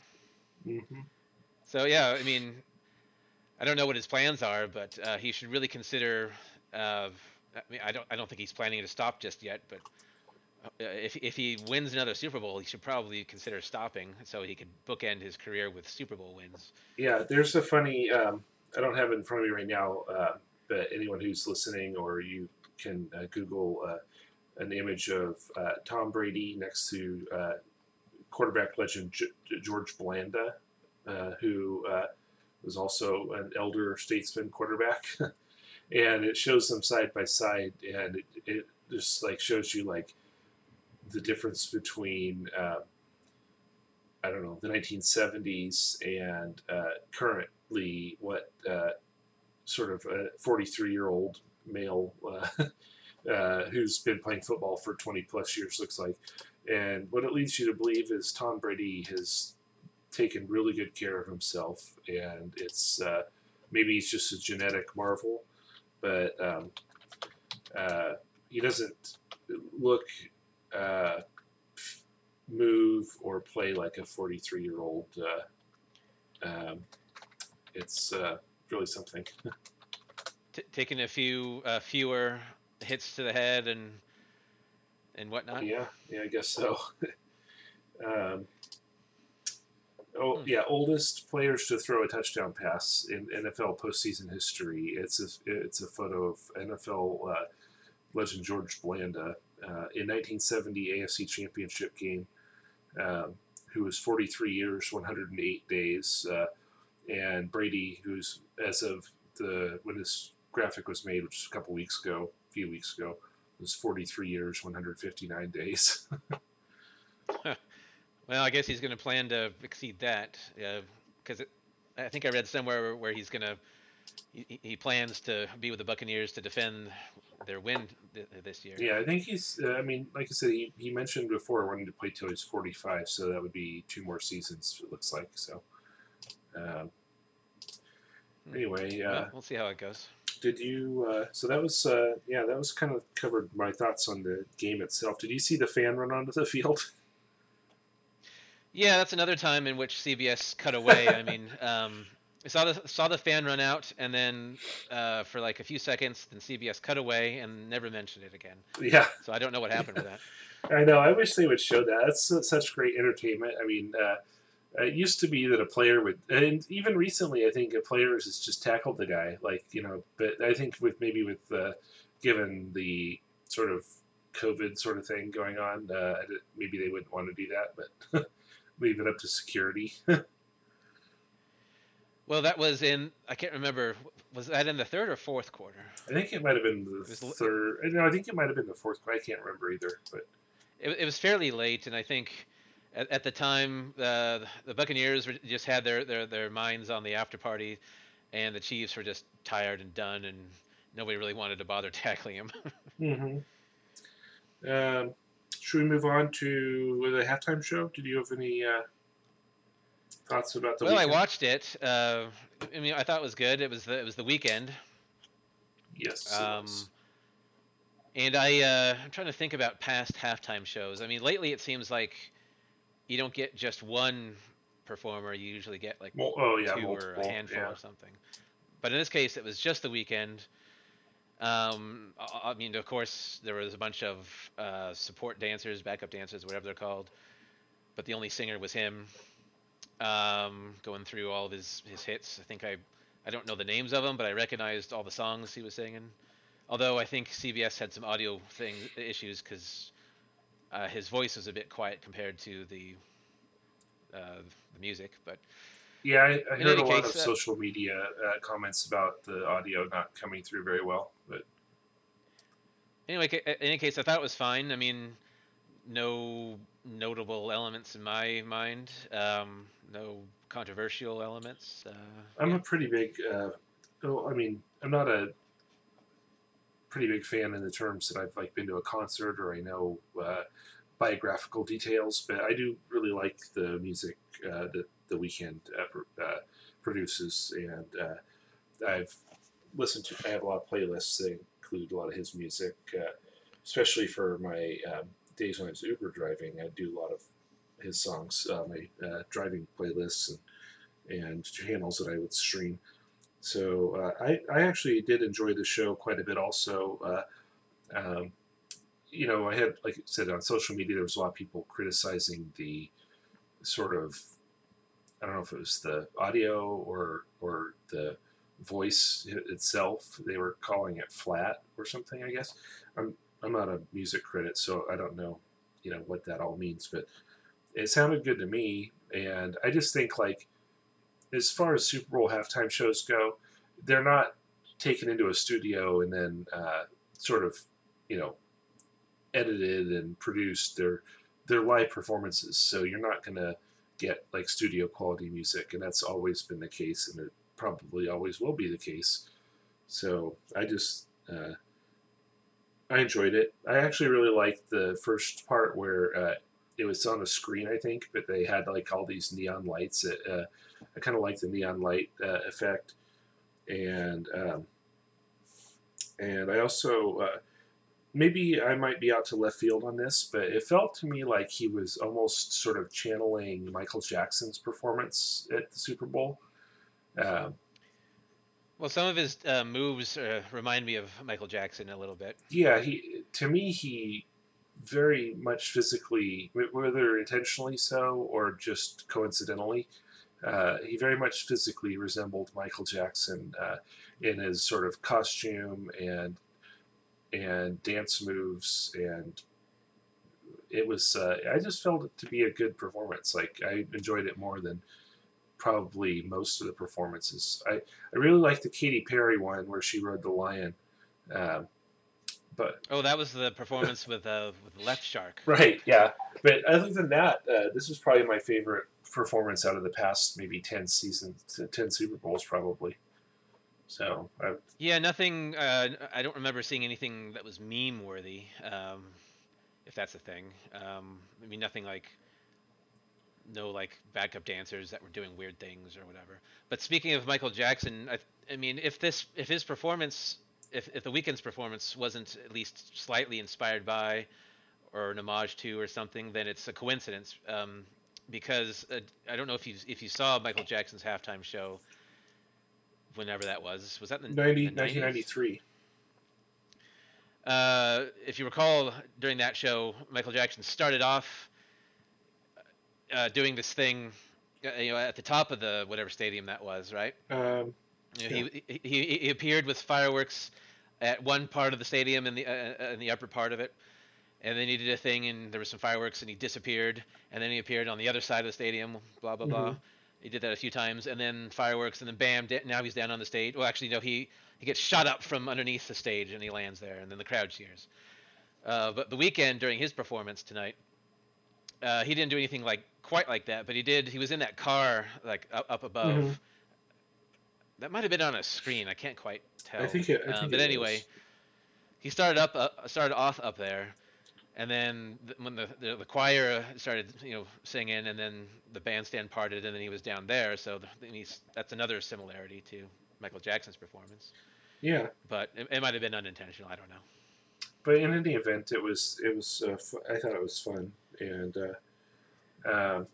[SPEAKER 5] mhm.
[SPEAKER 6] So yeah, I mean, I don't know what his plans are, but uh, he should really consider. Uh, I mean, I don't, I don't think he's planning to stop just yet, but if if he wins another Super Bowl, he should probably consider stopping so he could bookend his career with Super Bowl wins.
[SPEAKER 5] yeah, there's a funny, um, I don't have it in front of me right now, uh, but anyone who's listening or you can uh, Google uh, an image of uh, Tom Brady next to uh, quarterback legend George Blanda, uh, who uh, was also an elder statesman quarterback, and it shows them side by side, and it, it just like shows you like the difference between uh, I don't know the 1970s and uh, currently what uh, sort of a 43 year old male uh, uh, who's been playing football for 20 plus years looks like. And what it leads you to believe is Tom Brady has taken really good care of himself, and it's uh, maybe he's just a genetic marvel, but um, he doesn't look, uh, move, or play like a 43 year old. Uh, um, it's uh, really something.
[SPEAKER 6] T- taking a few uh, fewer hits to the head and and whatnot.
[SPEAKER 5] Yeah, yeah, I guess so. um, oh
[SPEAKER 6] Hmm.
[SPEAKER 5] yeah, oldest players to throw a touchdown pass in NFL postseason history. It's a it's a photo of NFL uh, legend George Blanda uh, in 1970 AFC Championship game, um, who was 43 years, 108 days, uh, and Brady, who's as of the when this graphic was made, which was a couple weeks ago, a few weeks ago, was 43 years, 159 days.
[SPEAKER 6] Well, I guess he's going to plan to exceed that because I think I read somewhere where he's going to he, he plans to be with the Buccaneers to defend their win th- this year.
[SPEAKER 5] Yeah, I think he's. Uh, I mean, like I said, he, he mentioned before wanting to play till he's forty five, so that would be two more seasons. It looks like so. Um,
[SPEAKER 6] Hmm.
[SPEAKER 5] anyway, uh,
[SPEAKER 6] Well, we'll see how it goes.
[SPEAKER 5] did you? Uh, so that was uh, yeah, that was kind of covered my thoughts on the game itself. Did you see the fan run onto the field?
[SPEAKER 6] Yeah, that's another time in which CBS cut away. I mean, um, I saw the saw the fan run out, and then uh, for like a few seconds, then CBS cut away and never mentioned it again.
[SPEAKER 5] yeah,
[SPEAKER 6] So I don't know what happened with that.
[SPEAKER 5] I know. I wish they would show that. That's such great entertainment. I mean, uh, it used to be that a player would, and even recently, I think a player has just tackled the guy, like you know. But I think with maybe with uh, given the sort of COVID sort of thing going on, uh, maybe they wouldn't want to do that, but leave it up to security.
[SPEAKER 6] Well, that was in I can't remember. Was that in the third or fourth quarter?
[SPEAKER 5] I think it might have been the third. No, I think it might have been the fourth. I can't remember either. But
[SPEAKER 6] It, it was fairly late, and I think at, at the time uh, the Buccaneers were, just had their, their their minds on the after party, and the Chiefs were just tired and done, and nobody really wanted to bother tackling him.
[SPEAKER 5] Mm-hmm. Um, should we move on to the halftime show? Did you have any uh, thoughts about the?
[SPEAKER 6] well, I watched it. Uh, I mean, I thought it was good. It was the it was the Weeknd.
[SPEAKER 5] Yes.
[SPEAKER 6] Um, and I, uh, I'm trying to think about past halftime shows. I mean, lately it seems like you don't get just one performer. You usually get like
[SPEAKER 5] Mul- oh yeah,
[SPEAKER 6] two or a handful
[SPEAKER 5] yeah.
[SPEAKER 6] or something. But in this case, it was just the Weeknd. Um, I I mean, of course, there was a bunch of uh, support dancers, backup dancers, whatever they're called. But the only singer was him, um, going through all of his, his hits. I think I, I don't know the names of them, but I recognized all the songs he was singing. Although I think CBS had some audio thing issues because uh, his voice was a bit quiet compared to the uh, the music. But
[SPEAKER 5] Yeah, I, I heard a
[SPEAKER 6] any
[SPEAKER 5] lot of
[SPEAKER 6] uh,
[SPEAKER 5] social media uh, comments about the audio not coming through very well. But
[SPEAKER 6] Anyway, in any case, I thought it was fine. I mean, no notable elements in my mind. Um, no controversial elements. Uh,
[SPEAKER 5] I'm
[SPEAKER 6] yeah.
[SPEAKER 5] a pretty big. Uh, oh, I mean, I'm not a pretty big fan in the terms that I've like been to a concert or I know uh, biographical details, but I do really like the music uh, that the Weeknd uh, uh, produces, and uh, I've listened to. I have a lot of playlists that include a lot of his music, uh, especially for my um, days when I was Uber driving. I do a lot of his songs, uh, my uh, driving playlists and and channels that I would stream. So uh, I, I actually did enjoy the show quite a bit. Also, uh, um, you know, I had like I said on social media, there was a lot of people criticizing the sort of I don't know if it was the audio or or the voice itself. They were calling it flat or something. I guess I'm I'm not a music critic, so I don't know you know what that all means, but it sounded good to me. And I just think like as far as Super Bowl halftime shows go, they're not taken into a studio and then uh, sort of, you know, edited and produced. They're they're live performances, so you're not gonna get like studio quality music, and that's always been the case, and it probably always will be the case. So I just uh, I enjoyed it. I actually really liked the first part where uh, it was on a screen, I think, but they had like all these neon lights. That, uh, I kind of like the neon light uh, effect, and um, and I also uh, maybe I might be out to left field on this, but it felt to me like he was almost sort of channeling Michael Jackson's performance at the Super Bowl. Um,
[SPEAKER 6] well, some of his uh, moves uh, remind me of Michael Jackson a little bit.
[SPEAKER 5] yeah, he to me he very much physically, whether intentionally so or just coincidentally, uh, he very much physically resembled Michael Jackson uh, in his sort of costume and and dance moves and it was uh, I just felt it to be a good performance. Like I enjoyed it more than probably most of the performances. I, I really liked the Katy Perry one where she rode the lion. Um, but
[SPEAKER 6] Oh, that was the performance with uh, with the Left Shark.
[SPEAKER 5] right, yeah. But other than that, uh, this is probably my favorite performance out of the past maybe ten seasons, ten Super Bowls probably. So I,
[SPEAKER 6] Yeah, nothing. Uh, I don't remember seeing anything that was meme worthy, um, if that's a thing. Um, I mean, nothing like no like backup dancers that were doing weird things or whatever. But speaking of Michael Jackson, I, I mean, if this if his performance, if if the Weeknd's performance wasn't at least slightly inspired by or an homage to or something, then it's a coincidence. Um, because uh, I don't know if you if you saw Michael Jackson's halftime show, whenever that was. Was that in the
[SPEAKER 5] 90,
[SPEAKER 6] the 90s?
[SPEAKER 5] 1993.
[SPEAKER 6] Uh, if you recall, during that show, Michael Jackson started off uh, doing this thing, uh, you know, at the top of the whatever stadium that was, right?
[SPEAKER 5] Um,
[SPEAKER 6] You know, he, he he he appeared with fireworks at one part of the stadium in the uh, in the upper part of it, and then he did a thing and there was some fireworks and he disappeared, and then he appeared on the other side of the stadium, blah blah blah. He did that a few times, and then fireworks, and then bam, now he's down on the stage. Well, actually, no, he he gets shot up from underneath the stage and he lands there, and then the crowd cheers. Uh, but the Weeknd during his performance tonight, uh, he didn't do anything like quite like that, but he did. He was in that car like up, up above.
[SPEAKER 5] Mhm.
[SPEAKER 6] That might have been on a screen. I can't quite tell.
[SPEAKER 5] I think it. I
[SPEAKER 6] Um, but
[SPEAKER 5] it
[SPEAKER 6] anyway,
[SPEAKER 5] was.
[SPEAKER 6] he started up, uh, started off up there, and then th- when the, the the choir uh, started, you know, singing, and then the bandstand parted, and then he was down there. So the, and he's, that's another similarity to Michael Jackson's performance.
[SPEAKER 5] yeah.
[SPEAKER 6] But it, it might have been unintentional. I don't know.
[SPEAKER 5] but in any event, it was it was uh, fu- I thought it was fun, and uh, um,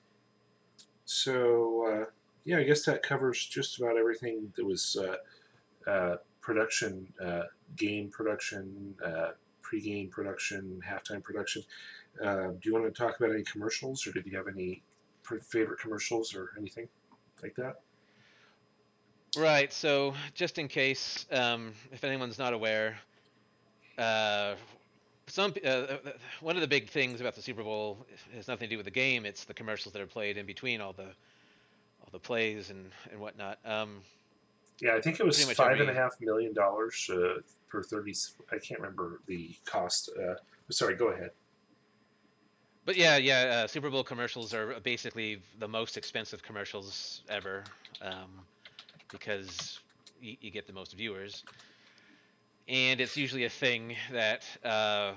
[SPEAKER 5] so uh, yeah, I guess that covers just about everything that was uh, uh, production, uh, game production, pre-game production, halftime production. Uh, do you want to talk about any commercials, or did you have any favorite commercials or anything like that?
[SPEAKER 6] Right. So just in case, um, if anyone's not aware, uh, some uh, uh, one of the big things about the Super Bowl has nothing to do with the game. It's the commercials that are played in between all the all the plays and and whatnot. Um,
[SPEAKER 5] Yeah, I think it was
[SPEAKER 6] much
[SPEAKER 5] and a half million dollars uh, per thirty. I can't remember the cost. Uh, sorry, go ahead.
[SPEAKER 6] but yeah, yeah, uh, Super Bowl commercials are basically the most expensive commercials ever um, because you, you get the most viewers, and it's usually a thing that uh,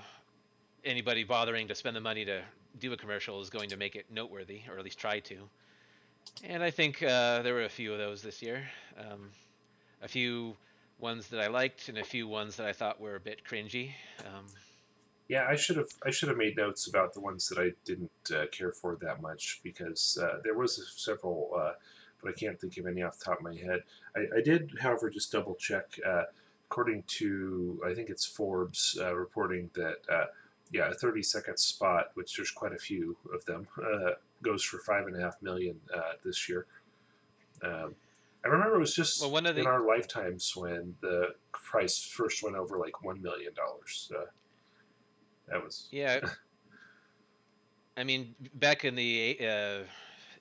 [SPEAKER 6] anybody bothering to spend the money to do a commercial is going to make it noteworthy, or at least try to. And I think uh, there were a few of those this year. Um, a few ones that I liked, and a few ones that I thought were a bit cringy. Um,
[SPEAKER 5] Yeah, I should have. I should have made notes about the ones that I didn't uh, care for that much because uh, there was several, uh, but I can't think of any off the top of my head. I, I did, however, just double check. Uh, according to, I think it's Forbes uh, reporting that, uh, yeah, a 30 second spot, which there's quite a few of them, uh, goes for five and a half million uh, this year. Um, I remember it was just
[SPEAKER 6] Well, of
[SPEAKER 5] in our lifetimes when the price first went over like one million dollars. Uh, that was
[SPEAKER 6] Yeah. I mean, back in the uh,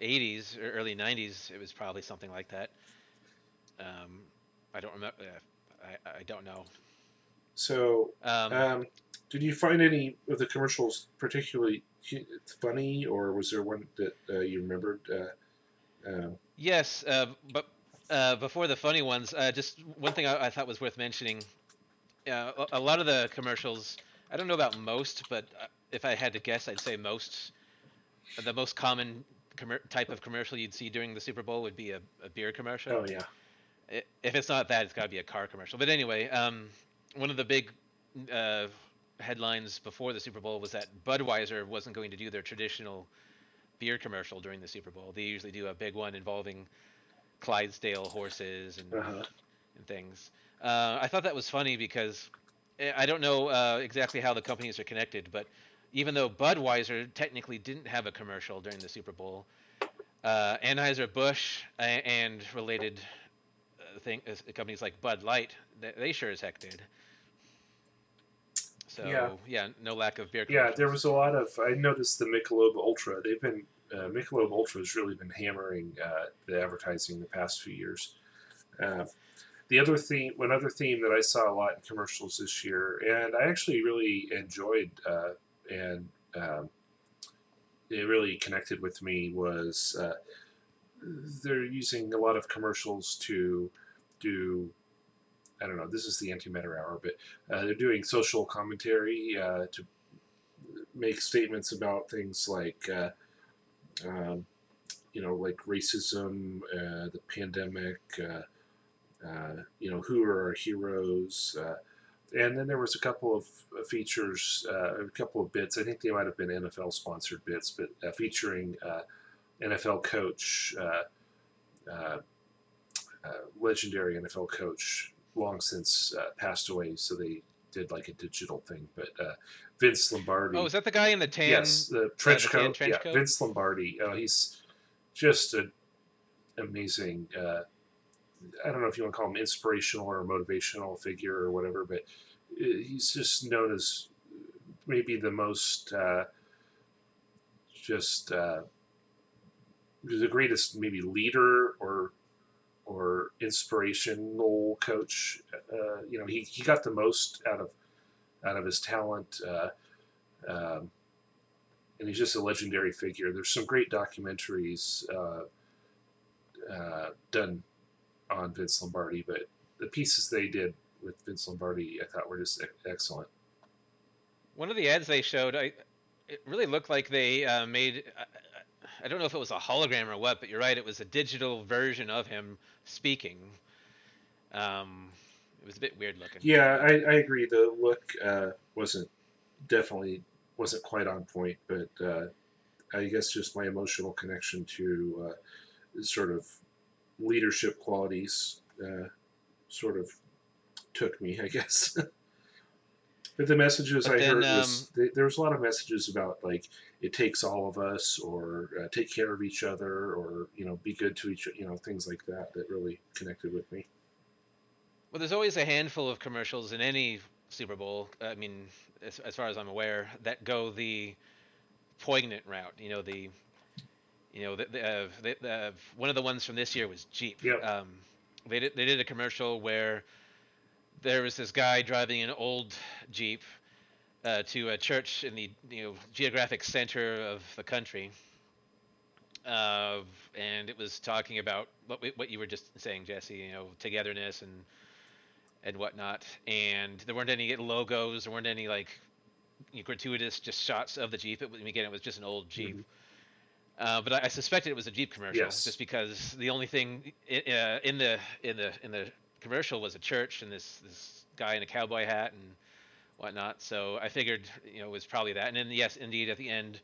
[SPEAKER 6] 80s or early 90s, it was probably something like that. Um, I don't remember. Uh, I, I don't know.
[SPEAKER 5] so.
[SPEAKER 6] Um,
[SPEAKER 5] Um, did you find any of the commercials particularly funny, or was there one that uh, you remembered? Uh, um,
[SPEAKER 6] yes, uh, but uh, before the funny ones, uh, just one thing I, I thought was worth mentioning. Uh, a, a lot of the commercials, I don't know about most, but uh, if I had to guess, I'd say most. The most common commer- type of commercial you'd see during the Super Bowl would be a, a beer commercial.
[SPEAKER 5] oh yeah,
[SPEAKER 6] if it's not that, it's got to be a car commercial. But anyway, um, one of the big uh, headlines before the Super Bowl was that Budweiser wasn't going to do their traditional beer commercial during the Super Bowl. They usually do a big one involving Clydesdale horses and,
[SPEAKER 5] uh-huh.
[SPEAKER 6] and things. Uh, I thought that was funny because eh, I don't know uh, exactly how the companies are connected, but even though Budweiser technically didn't have a commercial during the Super Bowl, uh, Anheuser Busch and related thing uh, companies like Bud Light, they, they sure as heck did. So
[SPEAKER 5] Yeah.
[SPEAKER 6] yeah, no lack of beer.
[SPEAKER 5] Yeah, there was a lot of. I noticed the Michelob Ultra. They've been uh, Michelob Ultra has really been hammering uh, the advertising the past few years. Uh, the other theme, one other theme that I saw a lot in commercials this year, and I actually really enjoyed uh, and um, it really connected with me was uh, they're using a lot of commercials to do. I don't know. This is the antimatter hour, but uh, they're doing social commentary uh, to make statements about things like, uh, um, you know, like racism, uh, the pandemic, uh, uh, you know, who are our heroes. And then there was a couple of features, a couple of bits. I think they might have been NFL sponsored bits, but featuring NFL coach, legendary NFL coach, long since uh, passed away. So they did like a digital thing. But uh, Vince Lombardi.
[SPEAKER 6] Oh, is that the guy in the tan?
[SPEAKER 5] Yes, the trench
[SPEAKER 6] the tan
[SPEAKER 5] coat.
[SPEAKER 6] trench
[SPEAKER 5] yeah,
[SPEAKER 6] coat?
[SPEAKER 5] Vince Lombardi. Oh, he's just an amazing. Uh, I don't know if you want to call him inspirational or motivational figure or whatever, but uh, he's just known as maybe the most uh, just uh, the greatest maybe leader or or inspirational coach. Uh, you know, he, he got the most out of out of his talent. Uh, um, and he's just a legendary figure. There's some great documentaries uh, uh, done on Vince Lombardi, but the pieces they did with Vince Lombardi, I thought were just excellent.
[SPEAKER 6] One of the ads they showed, I it really looked like they uh, made. I don't know if it was a hologram or what, but you're right. It was a digital version of him speaking. Um, it was a bit weird looking.
[SPEAKER 5] Yeah, I, I agree. The look uh, wasn't definitely wasn't quite on point, but uh, I guess just my emotional connection to uh, sort of leadership qualities uh, sort of took me, I guess. but the messages
[SPEAKER 6] But
[SPEAKER 5] I
[SPEAKER 6] then,
[SPEAKER 5] heard was th- there was a lot of messages about like it takes all of us, or uh, take care of each other, or you know, be good to each, you know, things like that that really connected with me.
[SPEAKER 6] Well, there's always a handful of commercials in any Super Bowl. I mean, as, as far as I'm aware, that go the poignant route. You know, the you know, the, the, uh, the, the one of the ones from this year was Jeep.
[SPEAKER 5] Yep.
[SPEAKER 6] Um, they did they did a commercial where there was this guy driving an old Jeep uh, to a church in the you know geographic center of the country. Uh, and it was talking about what what you were just saying, Jesse. You know, togetherness and and whatnot. And there weren't any logos. There weren't any like you know, gratuitous just shots of the Jeep. It, again, it was just an old Jeep. Uh, but I, I suspected it was a Jeep commercial,
[SPEAKER 5] Yes.
[SPEAKER 6] just because the only thing i- uh, in the in the in the commercial was a church and this this guy in a cowboy hat and whatnot. So I figured you know it was probably that. And then yes, indeed, at the end,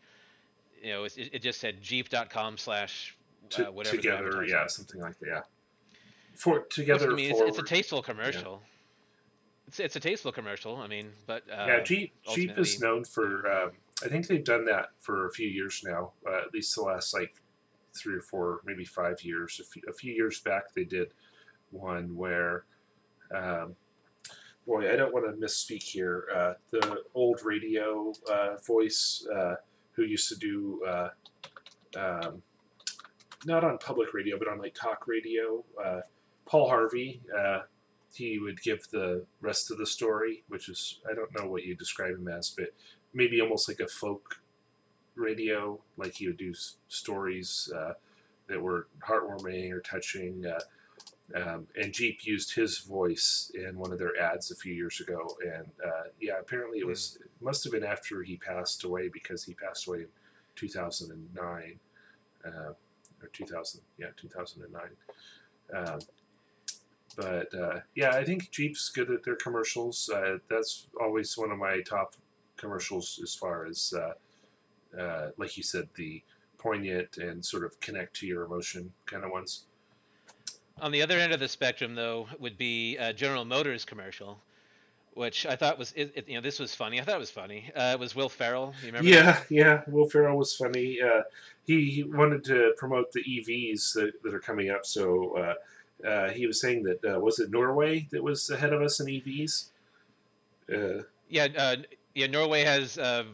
[SPEAKER 6] you know, it, it just said Jeep.com slash uh, whatever.
[SPEAKER 5] together, yeah, something like that. Yeah. For
[SPEAKER 6] Which,
[SPEAKER 5] together
[SPEAKER 6] I mean, it's, it's a tasteful commercial. It's it's a tasteful commercial. I mean, but uh,
[SPEAKER 5] yeah, Jeep Jeep is known for. Um, I think they've done that for a few years now. Uh, at least the last like three or four, maybe five years. A few, a few years back, they did one where. Um, boy, I don't want to misspeak here. Uh, the old radio uh, voice uh, who used to do. Uh, um, not on public radio, but on like talk radio. Uh, Paul Harvey. Uh, he would give the rest of the story, which is I don't know what you describe him as, but maybe almost like a folk radio. Like he would do stories that were heartwarming or touching. Um, and Jeep used his voice in one of their ads a few years ago, and uh, yeah, apparently it was it must have been after he passed away because he passed away in 2009 uh, or 2000, yeah, 2009. Um, but uh, yeah, I think Jeep's good at their commercials. Uh, that's always one of my top commercials as far as, uh, uh, like you said, the poignant and sort of connect to your emotion kind of ones.
[SPEAKER 6] On the other end of the spectrum, though, would be a General Motors commercial, which I thought was it, it- you know this was funny. I thought it was funny. Uh, it was Will Ferrell. You remember?
[SPEAKER 5] Yeah, yeah. Will Ferrell was funny. Uh, he, he wanted to promote the EVs that, that are coming up, so uh, uh, he was saying that uh, was it Norway that was ahead of us in EVs? Uh,
[SPEAKER 6] Yeah, uh, yeah. Norway has. Uh,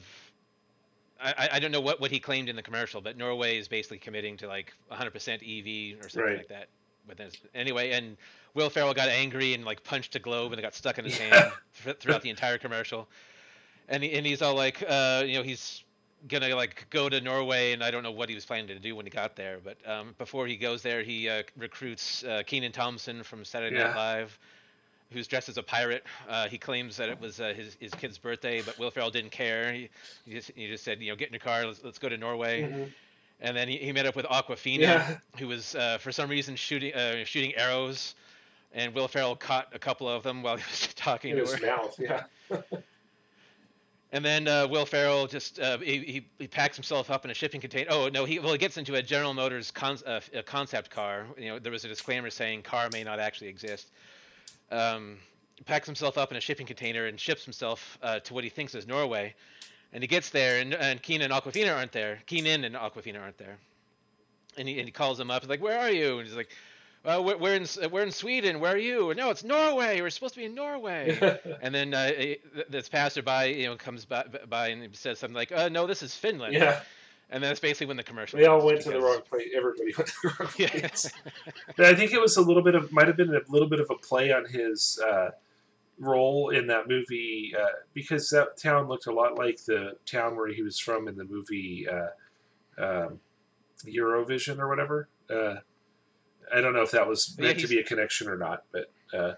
[SPEAKER 6] I, I- I don't know what, what he claimed in the commercial, but Norway is basically committing to like 100% EV or something
[SPEAKER 5] Right.
[SPEAKER 6] like that. But then, anyway, and Will Ferrell got angry and like punched a globe and it got stuck in his
[SPEAKER 5] Yeah.
[SPEAKER 6] hand thr- throughout the entire commercial. And he, and he's all like, uh, you know, he's gonna like go to Norway, and I don't know what he was planning to do when he got there. But um, before he goes there, he uh, recruits uh, Kenan Thompson from Saturday Night
[SPEAKER 5] Yeah.
[SPEAKER 6] Live who's dressed as a pirate. Uh, he claims that it was uh, his his kid's birthday, but Will Ferrell didn't care. He, he just he just said, you know, get in your car, let's, let's go to Norway.
[SPEAKER 5] mhm.
[SPEAKER 6] And then he, he met up with Awkwafina,
[SPEAKER 5] Yeah.
[SPEAKER 6] who was uh, for some reason shooting uh, shooting arrows, and Will Ferrell caught a couple of them while he was talking
[SPEAKER 5] in
[SPEAKER 6] to
[SPEAKER 5] his
[SPEAKER 6] her.
[SPEAKER 5] mouth. Yeah,
[SPEAKER 6] And then uh, Will Ferrell just uh, he, he packs himself up in a shipping container. Oh no, he well he gets into a General Motors con- uh, a concept car. You know there was a disclaimer saying car may not actually exist. Um, packs himself up in a shipping container and ships himself uh, to what he thinks is Norway. And he gets there, and, and Kenan and Awkwafina aren't there. Kenan and Awkwafina aren't there. And he, and he calls him up. He's like, "Where are you?" And he's like, uh, we're, "We're in we're in Sweden. Where are you?" No, it's Norway. We're supposed to be in Norway. And then uh, this passerby, you know, comes by, by and says something like, "Uh, no, this is Finland."
[SPEAKER 5] yeah.
[SPEAKER 6] And then that's basically when the commercial.
[SPEAKER 5] They all went to the wrong place. Everybody went to the wrong
[SPEAKER 6] Yeah.
[SPEAKER 5] place. But I think it was a little bit of might have been a little bit of a play on his uh, role in that movie uh, because that town looked a lot like the town where he was from in the movie uh, um, Eurovision or whatever. Uh, I don't know if that was
[SPEAKER 6] Yeah,
[SPEAKER 5] meant to be a connection or not, but uh,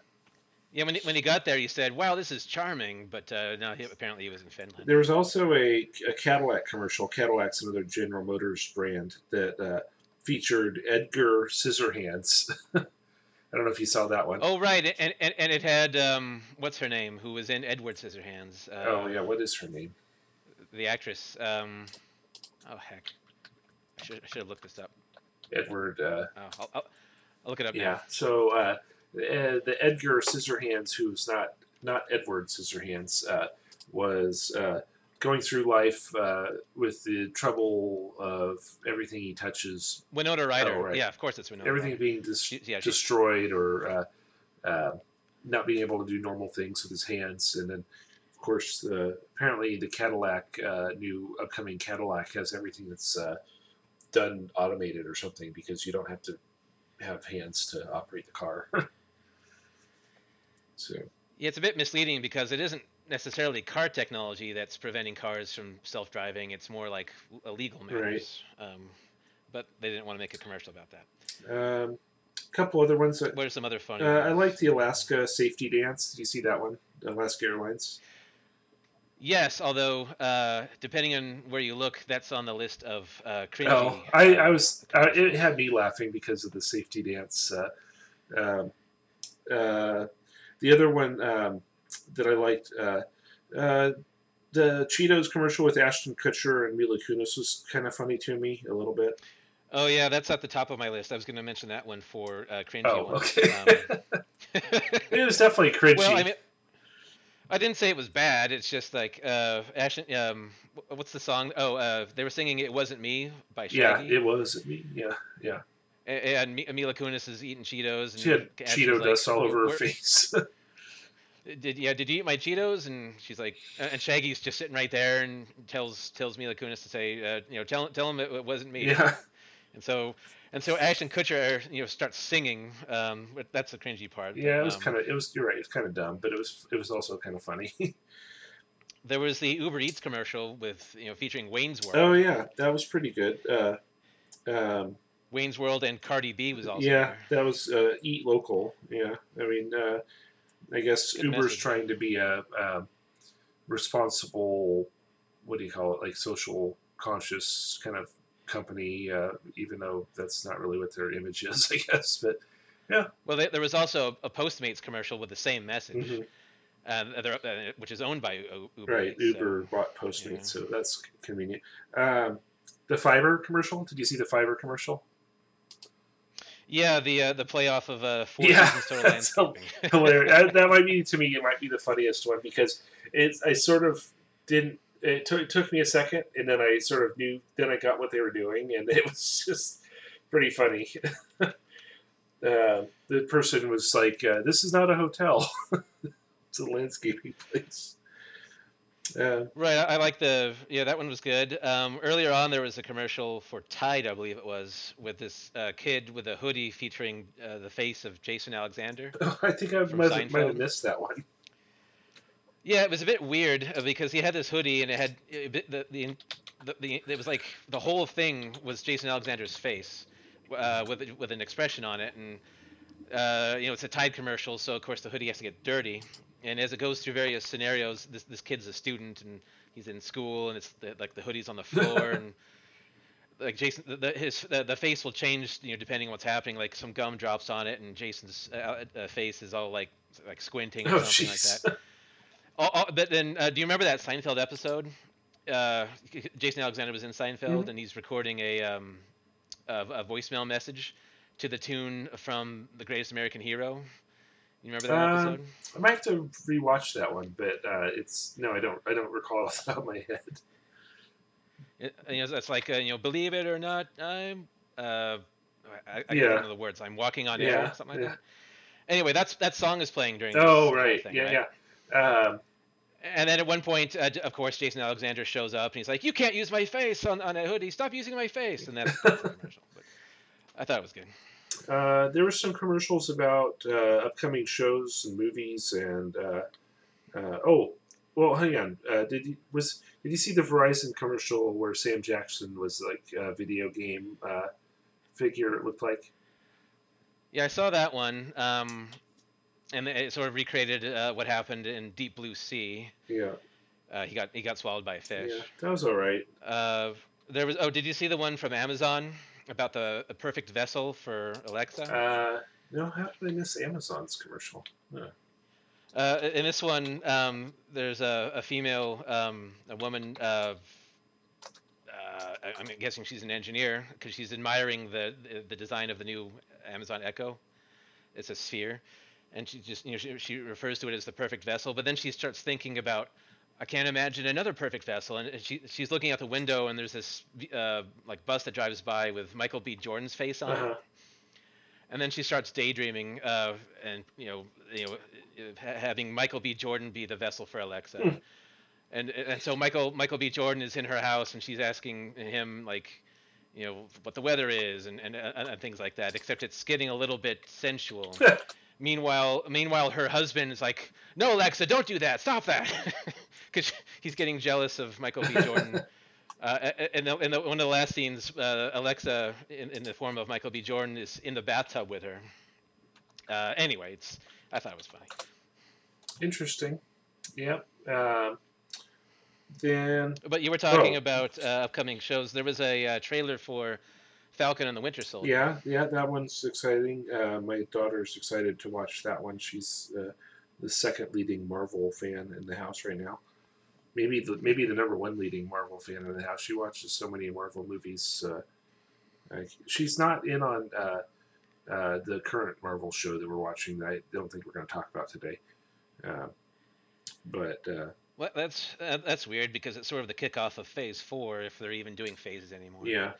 [SPEAKER 6] Yeah, when he, when he got there, he said, "Wow, this is charming," but uh, no, he, apparently he was in Finland.
[SPEAKER 5] there was also a, a Cadillac commercial. Cadillac's another General Motors brand that uh, featured Edgar Scissorhands. I don't know if you saw that one.
[SPEAKER 6] Oh right, and and, and it had um, what's her name, who was in Edward Scissorhands. Uh,
[SPEAKER 5] oh yeah, what is her name?
[SPEAKER 6] the actress. Um, oh heck, I should I should have looked this up.
[SPEAKER 5] Edward. Uh,
[SPEAKER 6] Oh, I'll, I'll, I'll look it up
[SPEAKER 5] Yeah.
[SPEAKER 6] now.
[SPEAKER 5] So uh, the, the Edgar Scissorhands, who's not not Edward Scissorhands, uh, was uh, going through life uh, with the trouble of everything he touches,
[SPEAKER 6] Winona Ryder.
[SPEAKER 5] Oh, right.
[SPEAKER 6] Yeah, of course it's Winona.
[SPEAKER 5] everything
[SPEAKER 6] Ryder.
[SPEAKER 5] being dis-
[SPEAKER 6] She- yeah, she-
[SPEAKER 5] destroyed or uh, uh, not being able to do normal things with his hands, and then. Of course, apparently the Cadillac, uh, new upcoming Cadillac, has everything that's uh, done automated or something because you don't have to have hands to operate the car. so
[SPEAKER 6] Yeah, it's a bit misleading because it isn't necessarily car technology that's preventing cars from self-driving. It's more like l- legal matters. Um, but they didn't want to make a commercial about that.
[SPEAKER 5] um, a couple other ones. That,
[SPEAKER 6] What are some other funny?
[SPEAKER 5] uh, I like the Alaska safety dance. Did you see that one? Alaska Airlines.
[SPEAKER 6] Yes, although uh, depending on where you look, that's on the list of uh, cringy.
[SPEAKER 5] Oh, I,
[SPEAKER 6] uh,
[SPEAKER 5] I was. Uh, it had me laughing because of the safety dance. Uh, um, uh, the other one um, that I liked, uh, uh, the Cheetos commercial with Ashton Kutcher and Mila Kunis was kind of funny to me a little bit.
[SPEAKER 6] Oh yeah, that's at the top of my list. I was going to mention that one for uh, cringy
[SPEAKER 5] Oh,
[SPEAKER 6] ones.
[SPEAKER 5] okay.
[SPEAKER 6] Um,
[SPEAKER 5] It was definitely cringy.
[SPEAKER 6] well, I mean, I didn't say it was bad. It's just like uh, Ashton. Um, what's the song? Oh, uh, they were singing "It Wasn't Me" by Shaggy.
[SPEAKER 5] yeah, it was. me. Yeah, yeah.
[SPEAKER 6] A- and Mi- Mila Kunis is eating Cheetos. And
[SPEAKER 5] She had
[SPEAKER 6] Ashton's
[SPEAKER 5] Cheeto
[SPEAKER 6] like,
[SPEAKER 5] dust all over her face.
[SPEAKER 6] Did yeah? Did you eat my Cheetos? And she's like, and Shaggy's just sitting right there and tells tells Mila Kunis to say, uh, you know, tell tell him it, it wasn't me.
[SPEAKER 5] yeah,
[SPEAKER 6] And so and so Ashton Kutcher, you know, starts singing. Um, that's the cringy part.
[SPEAKER 5] yeah. It was
[SPEAKER 6] Um,
[SPEAKER 5] kind of. It was. You're right. It was kind of dumb, but it was. It was also kind of funny.
[SPEAKER 6] There was the Uber Eats commercial with you know featuring Wayne's World.
[SPEAKER 5] oh yeah, that was pretty good. Uh, um,
[SPEAKER 6] Wayne's World and Cardi B was also
[SPEAKER 5] yeah,
[SPEAKER 6] there.
[SPEAKER 5] that was uh, eat local. Yeah, I mean, uh, I guess
[SPEAKER 6] Good
[SPEAKER 5] Uber's
[SPEAKER 6] message.
[SPEAKER 5] trying to be a, um responsible. What do you call it? Like social conscious kind of company, uh, even though that's not really what their image is, I guess. But yeah.
[SPEAKER 6] Well, there, there was also a Postmates commercial with the same message,
[SPEAKER 5] mhm,
[SPEAKER 6] and uh, which is owned by Uber.
[SPEAKER 5] right,
[SPEAKER 6] so-
[SPEAKER 5] Uber bought Postmates,
[SPEAKER 6] yeah.
[SPEAKER 5] so that's convenient. Um, the Fiverr commercial. Did you see the Fiverr commercial?
[SPEAKER 6] Yeah, the uh, the playoff of uh, four
[SPEAKER 5] Yeah,
[SPEAKER 6] total landscaping.
[SPEAKER 5] hilarious. that, that might be to me. It might be the funniest one because it's. I sort of didn't. It took, it took me a second, and then I sort of knew. Then I got what they were doing, and it was just pretty funny. uh, the person was like, uh, "This is not a hotel; it's a landscaping place." Uh,
[SPEAKER 6] Right, I, I like the yeah that one was good. Um, earlier on, there was a commercial for Tide, I believe it was, with this uh, kid with a hoodie featuring uh, the face of Jason Alexander.
[SPEAKER 5] I think I might, have- might have missed that one.
[SPEAKER 6] Yeah, it was a bit weird uh, because he had this hoodie and it had the, the the the it was like the whole thing was Jason Alexander's face uh, with with an expression on it, and uh, you know it's a Tide commercial, so of course the hoodie has to get dirty. And as it goes through various scenarios, this this kid's a student and he's in school, and it's the, like the hoodie's on the floor and. Like Jason, the, his the, the face will change, you know, depending on what's happening. Like some gum drops on it, and Jason's uh, uh, face is all like like squinting or
[SPEAKER 5] Oh,
[SPEAKER 6] something like that. Oh, oh, but then, uh, do you remember that Seinfeld episode? Uh, Jason Alexander was in Seinfeld,
[SPEAKER 5] Mhm.
[SPEAKER 6] and he's recording a, um, a a voicemail message to the tune from The Greatest American Hero. You remember that
[SPEAKER 5] Um,
[SPEAKER 6] episode?
[SPEAKER 5] I might have to rewatch that one, but uh, it's no, I don't. I don't recall off the top of my head.
[SPEAKER 6] It, you know, it's like uh, you know, believe it or not, I'm. Uh, I, I can't
[SPEAKER 5] Yeah.
[SPEAKER 6] remember the words. I'm walking on air,
[SPEAKER 5] Yeah,
[SPEAKER 6] something like
[SPEAKER 5] yeah.
[SPEAKER 6] that. Anyway, that's that song is playing during. this
[SPEAKER 5] Oh right,
[SPEAKER 6] thing,
[SPEAKER 5] yeah, yeah. Um,
[SPEAKER 6] And then at one point, uh, of course, Jason Alexander shows up and he's like, "You can't use my face on, on a hoodie. Stop using my face." And that's, that's commercial. But I thought it was good.
[SPEAKER 5] Uh, there were some commercials about uh, upcoming shows and movies, and uh, uh, oh, well, hang on. Uh, did you was did you see the Verizon commercial where Sam Jackson was like a video game uh, figure? It looked like.
[SPEAKER 6] Yeah, I saw that one. Um, and it sort of recreated uh, what happened in Deep Blue Sea.
[SPEAKER 5] Yeah,
[SPEAKER 6] Uh, he got he got swallowed by a fish.
[SPEAKER 5] yeah, that was all right.
[SPEAKER 6] Uh, there was oh, did you see the one from Amazon about the, the perfect vessel for Alexa?
[SPEAKER 5] Uh, no, how did I miss Amazon's commercial? Huh.
[SPEAKER 6] Uh, in this one, um, there's a, a female, um, a woman. Uh, uh, I'm guessing she's an engineer because she's admiring the, the the design of the new Amazon Echo. It's a sphere, and she just you know she, she refers to it as the perfect vessel. But then she starts thinking about, I can't imagine another perfect vessel, and she she's looking out the window and there's this uh, like bus that drives by with Michael B. Jordan's face on
[SPEAKER 5] Uh-huh.
[SPEAKER 6] and then she starts daydreaming uh, and you know you know ha- having Michael B. Jordan be the vessel for Alexa,
[SPEAKER 5] Hmm.
[SPEAKER 6] and and so Michael Michael B. Jordan is in her house and she's asking him like you know what the weather is and and, and, and things like that. Except it's getting a little bit sensual. meanwhile, meanwhile her husband is like, "No, Alexa, don't do that. Stop that," because he's getting jealous of Michael B. Jordan. Uh, in, the, in the, one of the last scenes, uh, Alexa, in, in the form of Michael B. Jordan, is in the bathtub with her. Uh, anyway, it's I thought it was funny.
[SPEAKER 5] Interesting. Yep. Um, then
[SPEAKER 6] But you were talking
[SPEAKER 5] Oh.
[SPEAKER 6] about uh, upcoming shows. There was a uh, trailer for Falcon and the Winter Soldier.
[SPEAKER 5] Yeah, yeah, that one's exciting. Uh, my daughter's excited to watch that one. She's uh, the second leading Marvel fan in the house right now. Maybe the maybe the number one leading Marvel fan in the house. She watches so many Marvel movies. Uh, like, she's not in on uh, uh, the current Marvel show that we're watching. That I don't think we're going to talk about today. Uh, but uh,
[SPEAKER 6] Well, that's uh, that's weird because it's sort of the kickoff of Phase Four, if they're even doing phases anymore.
[SPEAKER 5] yeah,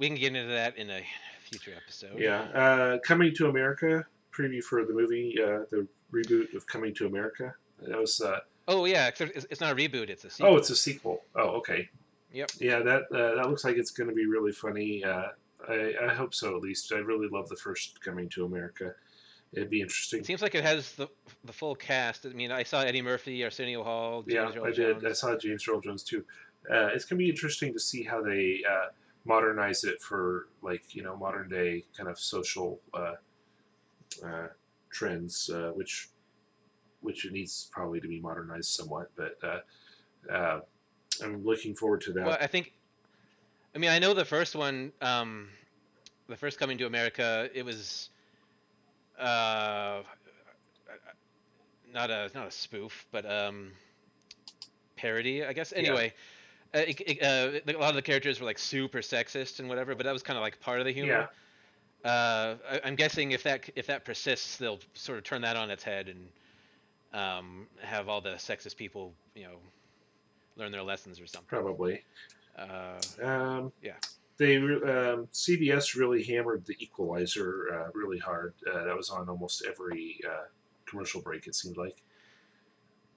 [SPEAKER 6] we can get into that in a future episode.
[SPEAKER 5] yeah. Uh, Coming to America preview for the movie, uh, the reboot of Coming to America. That was uh,
[SPEAKER 6] Oh yeah, it's, it's not a reboot; it's a sequel.
[SPEAKER 5] Oh, it's a sequel. Oh, okay.
[SPEAKER 6] Yep.
[SPEAKER 5] Yeah, that uh, that looks like it's going to be really funny. Uh, I, I hope so. At least I really love the first Coming to America. It'd be interesting.
[SPEAKER 6] It seems like it has the the full cast. I mean, I saw Eddie Murphy, Arsenio Hall,
[SPEAKER 5] yeah,
[SPEAKER 6] Earl
[SPEAKER 5] I did. I saw James Earl Jones too. Uh, it's going to be interesting to see how they uh, modernize it for like you know modern day kind of social uh, uh, trends, uh, which which it needs probably to be modernized somewhat. But uh, uh, I'm looking forward to that.
[SPEAKER 6] Well, I think. I mean, I know the first one, um, the first Coming to America, it was, uh, not a not a spoof, but um, parody, I guess. Anyway, uh, it, it, uh, a lot of the characters were like super sexist and whatever, but that was kind of like part of the humor. uh, I, I'm guessing if that if that persists, they'll sort of turn that on its head and um, have all the sexist people, you know, learn their lessons or something.
[SPEAKER 5] Probably.
[SPEAKER 6] Uh,
[SPEAKER 5] Um,
[SPEAKER 6] Yeah.
[SPEAKER 5] They um, CBS really hammered the Equalizer uh, really hard. Uh, that was on almost every uh, commercial break. It seemed like.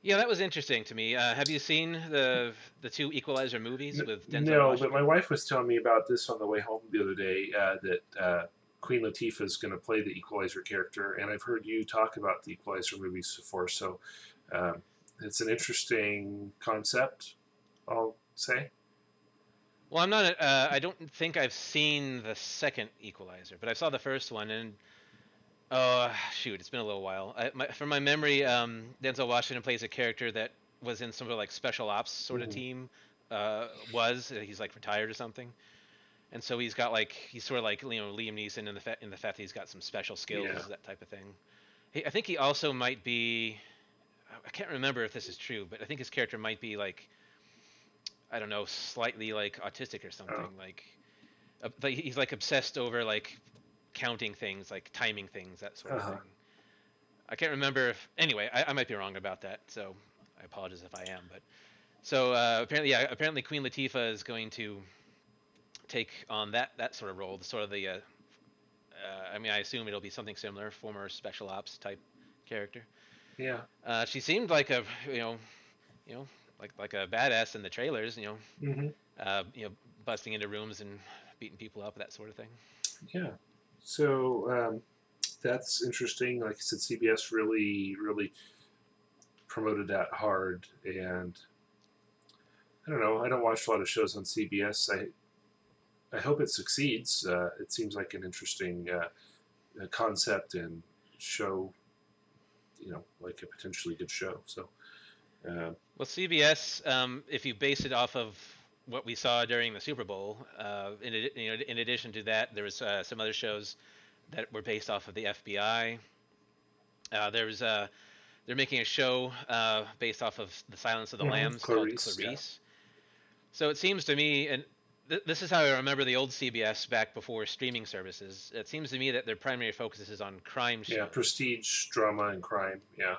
[SPEAKER 6] Yeah, that was interesting to me. Uh, have you seen the the two Equalizer movies with Denzel
[SPEAKER 5] no,
[SPEAKER 6] Washington?
[SPEAKER 5] but my wife was telling me about this on the way home the other day. Uh, that uh, Queen Latifah is going to play the Equalizer character, and I've heard you talk about the Equalizer movies before. So um, it's an interesting concept. I'll say.
[SPEAKER 6] Well, I'm not. Uh, I don't think I've seen the second Equalizer, but I saw the first one, and oh shoot, it's been a little while. I, my, from my memory, um, Denzel Washington plays a character that was in some sort of like special ops sort of
[SPEAKER 5] Mhm.
[SPEAKER 6] team. Uh, was he's like retired or something, and so he's got like he's sort of like you know Liam Neeson in the fa- in the fact that he's got some special skills,
[SPEAKER 5] Yeah.
[SPEAKER 6] that type of thing. He, I think he also might be. I can't remember if this is true, but I think his character might be like I don't know, slightly like autistic or something.
[SPEAKER 5] Oh.
[SPEAKER 6] Like, uh, like he's like obsessed over like counting things, like timing things, that sort of
[SPEAKER 5] Uh-huh.
[SPEAKER 6] thing. I can't remember if anyway. I, I might be wrong about that, so I apologize if I am. But so uh, apparently, yeah, apparently Queen Latifah is going to take on that that sort of role, the sort of the. Uh, uh, I mean, I assume it'll be something similar, former special ops type character.
[SPEAKER 5] Yeah.
[SPEAKER 6] Uh, she seemed like a you know, you know, like like a badass in the trailers. You know,
[SPEAKER 5] mm-hmm.
[SPEAKER 6] uh, you know, busting into rooms and beating people up, that sort of thing.
[SPEAKER 5] Yeah. So um, that's interesting. Like I said, CBS really, really promoted that hard, and I don't know. I don't watch a lot of shows on CBS. I I hope it succeeds. Uh, it seems like an interesting uh, concept and show. You know, like a potentially good show. So. Uh,
[SPEAKER 6] Well, CBS, um, if you base it off of what we saw during the Super Bowl, uh, in, you know, in addition to that, there was uh, some other shows that were based off of the FBI. Uh, there was uh, they're making a show uh, based off of the Silence of the
[SPEAKER 5] Mhm,
[SPEAKER 6] Lambs
[SPEAKER 5] Clarice,
[SPEAKER 6] called
[SPEAKER 5] yeah.
[SPEAKER 6] Clarice. So it seems to me, and th- this is how I remember the old CBS back before streaming services. It seems to me that their primary focus is on crime shows.
[SPEAKER 5] yeah, prestige, drama, and crime. Yeah.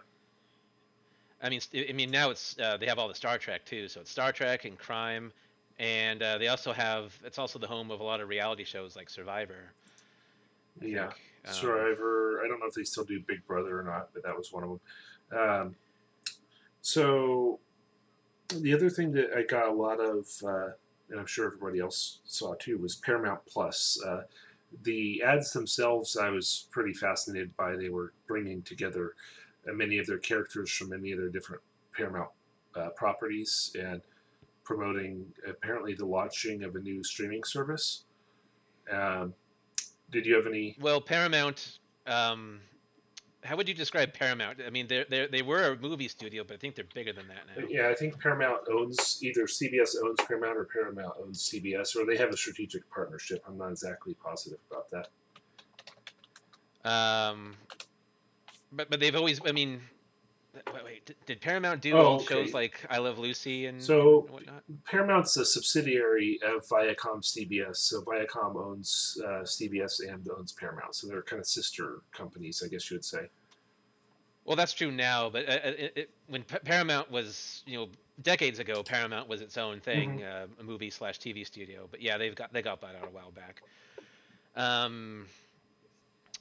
[SPEAKER 6] I mean, I mean now it's uh, they have all the Star Trek too, so it's Star Trek and crime, and uh, they also have it's also the home of a lot of reality shows like Survivor. I
[SPEAKER 5] Yeah.
[SPEAKER 6] think. Um,
[SPEAKER 5] Survivor. I don't know if they still do Big Brother or not, but that was one of them. Um, so the other thing that I got a lot of, uh, and I'm sure everybody else saw too, was Paramount Plus. Uh, the ads themselves, I was pretty fascinated by. They were bringing together uh, many of their characters from many of their different Paramount uh, properties and promoting apparently the launching of a new streaming service. Um, did you have any
[SPEAKER 6] Well, Paramount. Um, how would you describe Paramount? I mean, they they they were a movie studio, but I think they're bigger than that now.
[SPEAKER 5] Yeah, I think Paramount owns either CBS owns Paramount or Paramount owns CBS, or they have a strategic partnership. I'm not exactly positive about that.
[SPEAKER 6] Um, but but they've always. I mean, wait, wait did, did Paramount do
[SPEAKER 5] Oh,
[SPEAKER 6] old
[SPEAKER 5] okay.
[SPEAKER 6] shows like I Love Lucy and
[SPEAKER 5] So-
[SPEAKER 6] whatnot?
[SPEAKER 5] Paramount's a subsidiary of Viacom CBS, so Viacom owns uh, CBS and owns Paramount, so they're kind of sister companies, I guess you would say.
[SPEAKER 6] Well, that's true now, but uh, uh, it, it, when Pa- Paramount was, you know, decades ago, Paramount was its own thing, uh, a movie slash TV studio. But yeah, they've got they got bought out a while back. Um,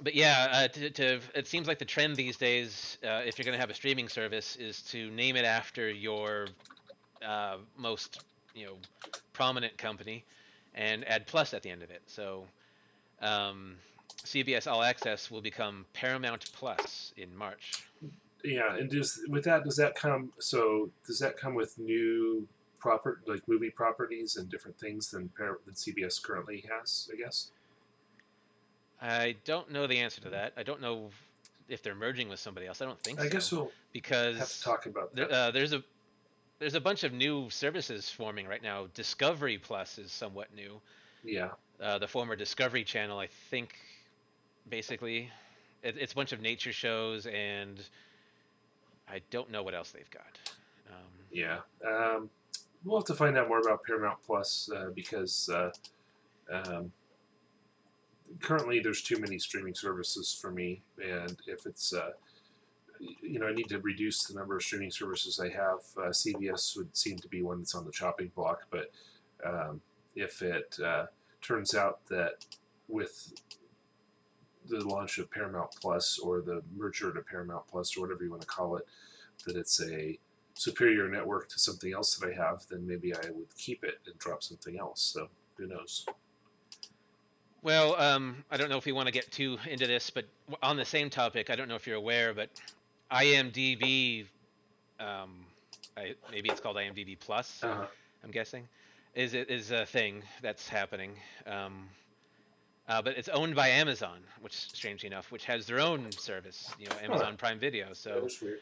[SPEAKER 6] but yeah, uh, to, to it seems like the trend these days, uh, if you're going to have a streaming service, is to name it after your uh, most, you know, prominent company, and add plus at the end of it. So. Um, CBS All Access will become Paramount Plus in March.
[SPEAKER 5] Yeah, and does with that does that come? So does that come with new proper like movie properties and different things than than CBS currently has? I guess.
[SPEAKER 6] I don't know the answer to that. I don't know if they're merging with somebody else. I don't think
[SPEAKER 5] I
[SPEAKER 6] so.
[SPEAKER 5] guess we'll
[SPEAKER 6] because
[SPEAKER 5] have to talk about
[SPEAKER 6] there, uh, there's a there's a bunch of new services forming right now. Discovery Plus is somewhat new.
[SPEAKER 5] yeah.
[SPEAKER 6] Uh, the former Discovery Channel, I think, basically, it, it's a bunch of nature shows, and I don't know what else they've got. Um,
[SPEAKER 5] Yeah. Um, we'll have to find out more about Paramount Plus uh, because uh, um, currently there's too many streaming services for me, and if it's uh, you know I need to reduce the number of streaming services I have. Uh, CBS would seem to be one that's on the chopping block, but um, if it uh, turns out that with the launch of Paramount Plus or the merger to Paramount Plus or whatever you want to call it, that it's a superior network to something else that I have, then maybe I would keep it and drop something else. So who knows?
[SPEAKER 6] Well, um, I don't know if we want to get too into this, but on the same topic, I don't know if you're aware, but IMDb, um, I, maybe it's called IMDb Plus.
[SPEAKER 5] Uh-huh.
[SPEAKER 6] I'm guessing, is it is a thing that's happening. Um, uh, but it's owned by Amazon, which strangely enough, which has their own service, you know, Amazon Prime Video. So
[SPEAKER 5] weird.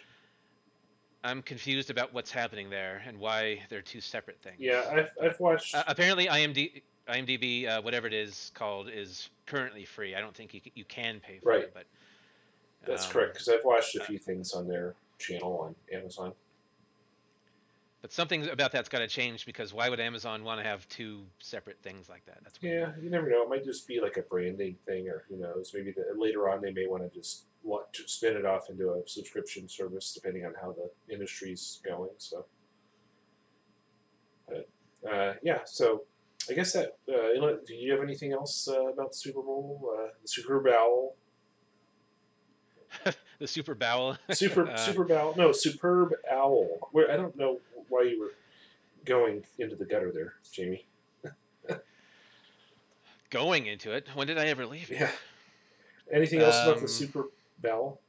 [SPEAKER 6] I'm confused about what's happening there and why they're two separate things.
[SPEAKER 5] Yeah, I've, I've watched.
[SPEAKER 6] Uh, apparently, IMD, IMDb, uh, whatever it is called, is currently free. I don't think you, you can pay for
[SPEAKER 5] Right.
[SPEAKER 6] it, but
[SPEAKER 5] that's
[SPEAKER 6] um,
[SPEAKER 5] correct because I've watched a few things on their channel on Amazon.
[SPEAKER 6] But something about that's got to change because why would Amazon want to have two separate things like that? That's weird.
[SPEAKER 5] Yeah, you never know. It might just be like a branding thing, or who knows? Maybe the, later on they may want to just want to spin it off into a subscription service, depending on how the industry's going. So, but uh, yeah, so I guess that. Uh, do you have anything else uh, about the Super Bowl? Uh, the Super Bowl,
[SPEAKER 6] the Super Bowel.
[SPEAKER 5] Super
[SPEAKER 6] Uh,
[SPEAKER 5] Super Bowl? No, Superb Owl. Where I don't know why you were going into the gutter there, Jamie.
[SPEAKER 6] Going into it. When did I ever leave?
[SPEAKER 5] Yeah. Anything else about
[SPEAKER 6] Um,
[SPEAKER 5] the Super Bowl?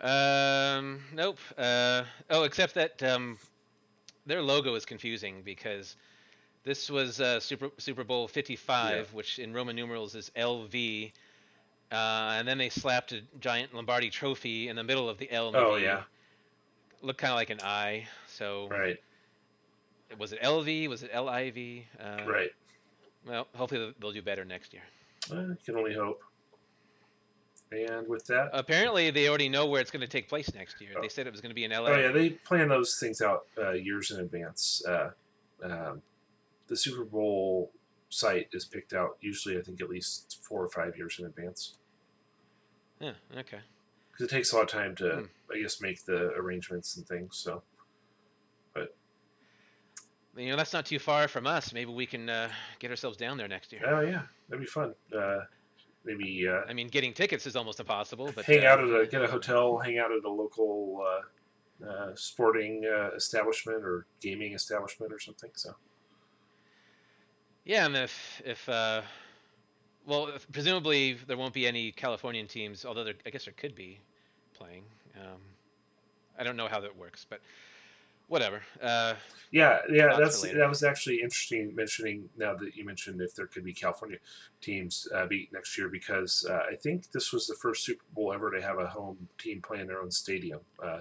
[SPEAKER 6] Um, nope. Uh, oh, except that um, their logo is confusing because this was uh, Super Super Bowl 55, which in Roman numerals is LV, uh, and then they slapped a giant Lombardi trophy in the middle of the L. And the
[SPEAKER 5] Oh,
[SPEAKER 6] V.
[SPEAKER 5] yeah.
[SPEAKER 6] Looked kind of like an I. So
[SPEAKER 5] Right.
[SPEAKER 6] was it LV? Was it LIV? Uh,
[SPEAKER 5] Right.
[SPEAKER 6] Well, hopefully they'll- they'll do better next year.
[SPEAKER 5] Well, you can only hope. And with that,
[SPEAKER 6] Apparently, they already know where it's going to take place next year.
[SPEAKER 5] Oh.
[SPEAKER 6] They said it was going to be in LA.
[SPEAKER 5] oh yeah, they plan those things out uh, years in advance. Uh, um, the Super Bowl site is picked out usually, I think, at least four or five years in advance
[SPEAKER 6] Yeah, okay.
[SPEAKER 5] because it takes a lot of time to,
[SPEAKER 6] Hmm.
[SPEAKER 5] I guess, make the arrangements and things. So, but
[SPEAKER 6] You know, that's not too far from us. Maybe we can uh, get ourselves down there next year.
[SPEAKER 5] oh yeah, that'd be fun. Maybe uh,
[SPEAKER 6] I mean, getting tickets is almost impossible, but
[SPEAKER 5] hang
[SPEAKER 6] uh,
[SPEAKER 5] out at a get a hotel, hang out at a local uh, uh, sporting uh, establishment or gaming establishment or something. So.
[SPEAKER 6] yeah, and if if uh, well, if, presumably there won't be any Californian teams, although there, I guess there could be playing. Um, I don't know how that works, but whatever. Uh,
[SPEAKER 5] Yeah, yeah, that's that was actually interesting mentioning now that you mentioned if there could be California teams uh, beat next year because uh, I think this was the first Super Bowl ever to have a home team play in their own stadium, uh,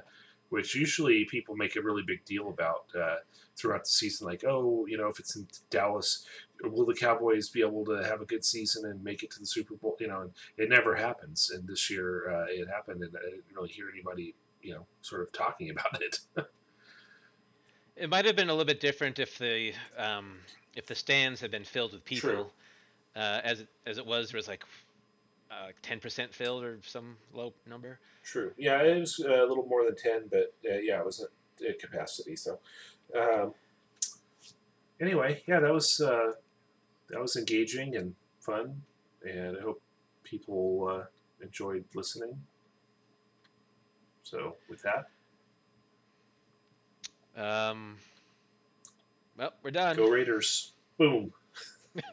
[SPEAKER 5] which usually people make a really big deal about uh, throughout the season. Like, oh, you know, if it's in Dallas, will the Cowboys be able to have a good season and make it to the Super Bowl? You know, and it never happens. And this year uh, it happened, and I didn't really hear anybody, you know, sort of talking about it.
[SPEAKER 6] It might have been a little bit different if the um, if the stands had been filled with people. Uh, as it, as it was, there was like uh, ten percent filled or some low number.
[SPEAKER 5] True. Yeah, it was uh, a little more than ten, but uh, yeah, it was at, capacity. So, um, anyway, yeah, that was uh, that was engaging and fun, and I hope people uh, enjoyed listening. So, with that,
[SPEAKER 6] Um, well, we're done.
[SPEAKER 5] go Raiders! Boom.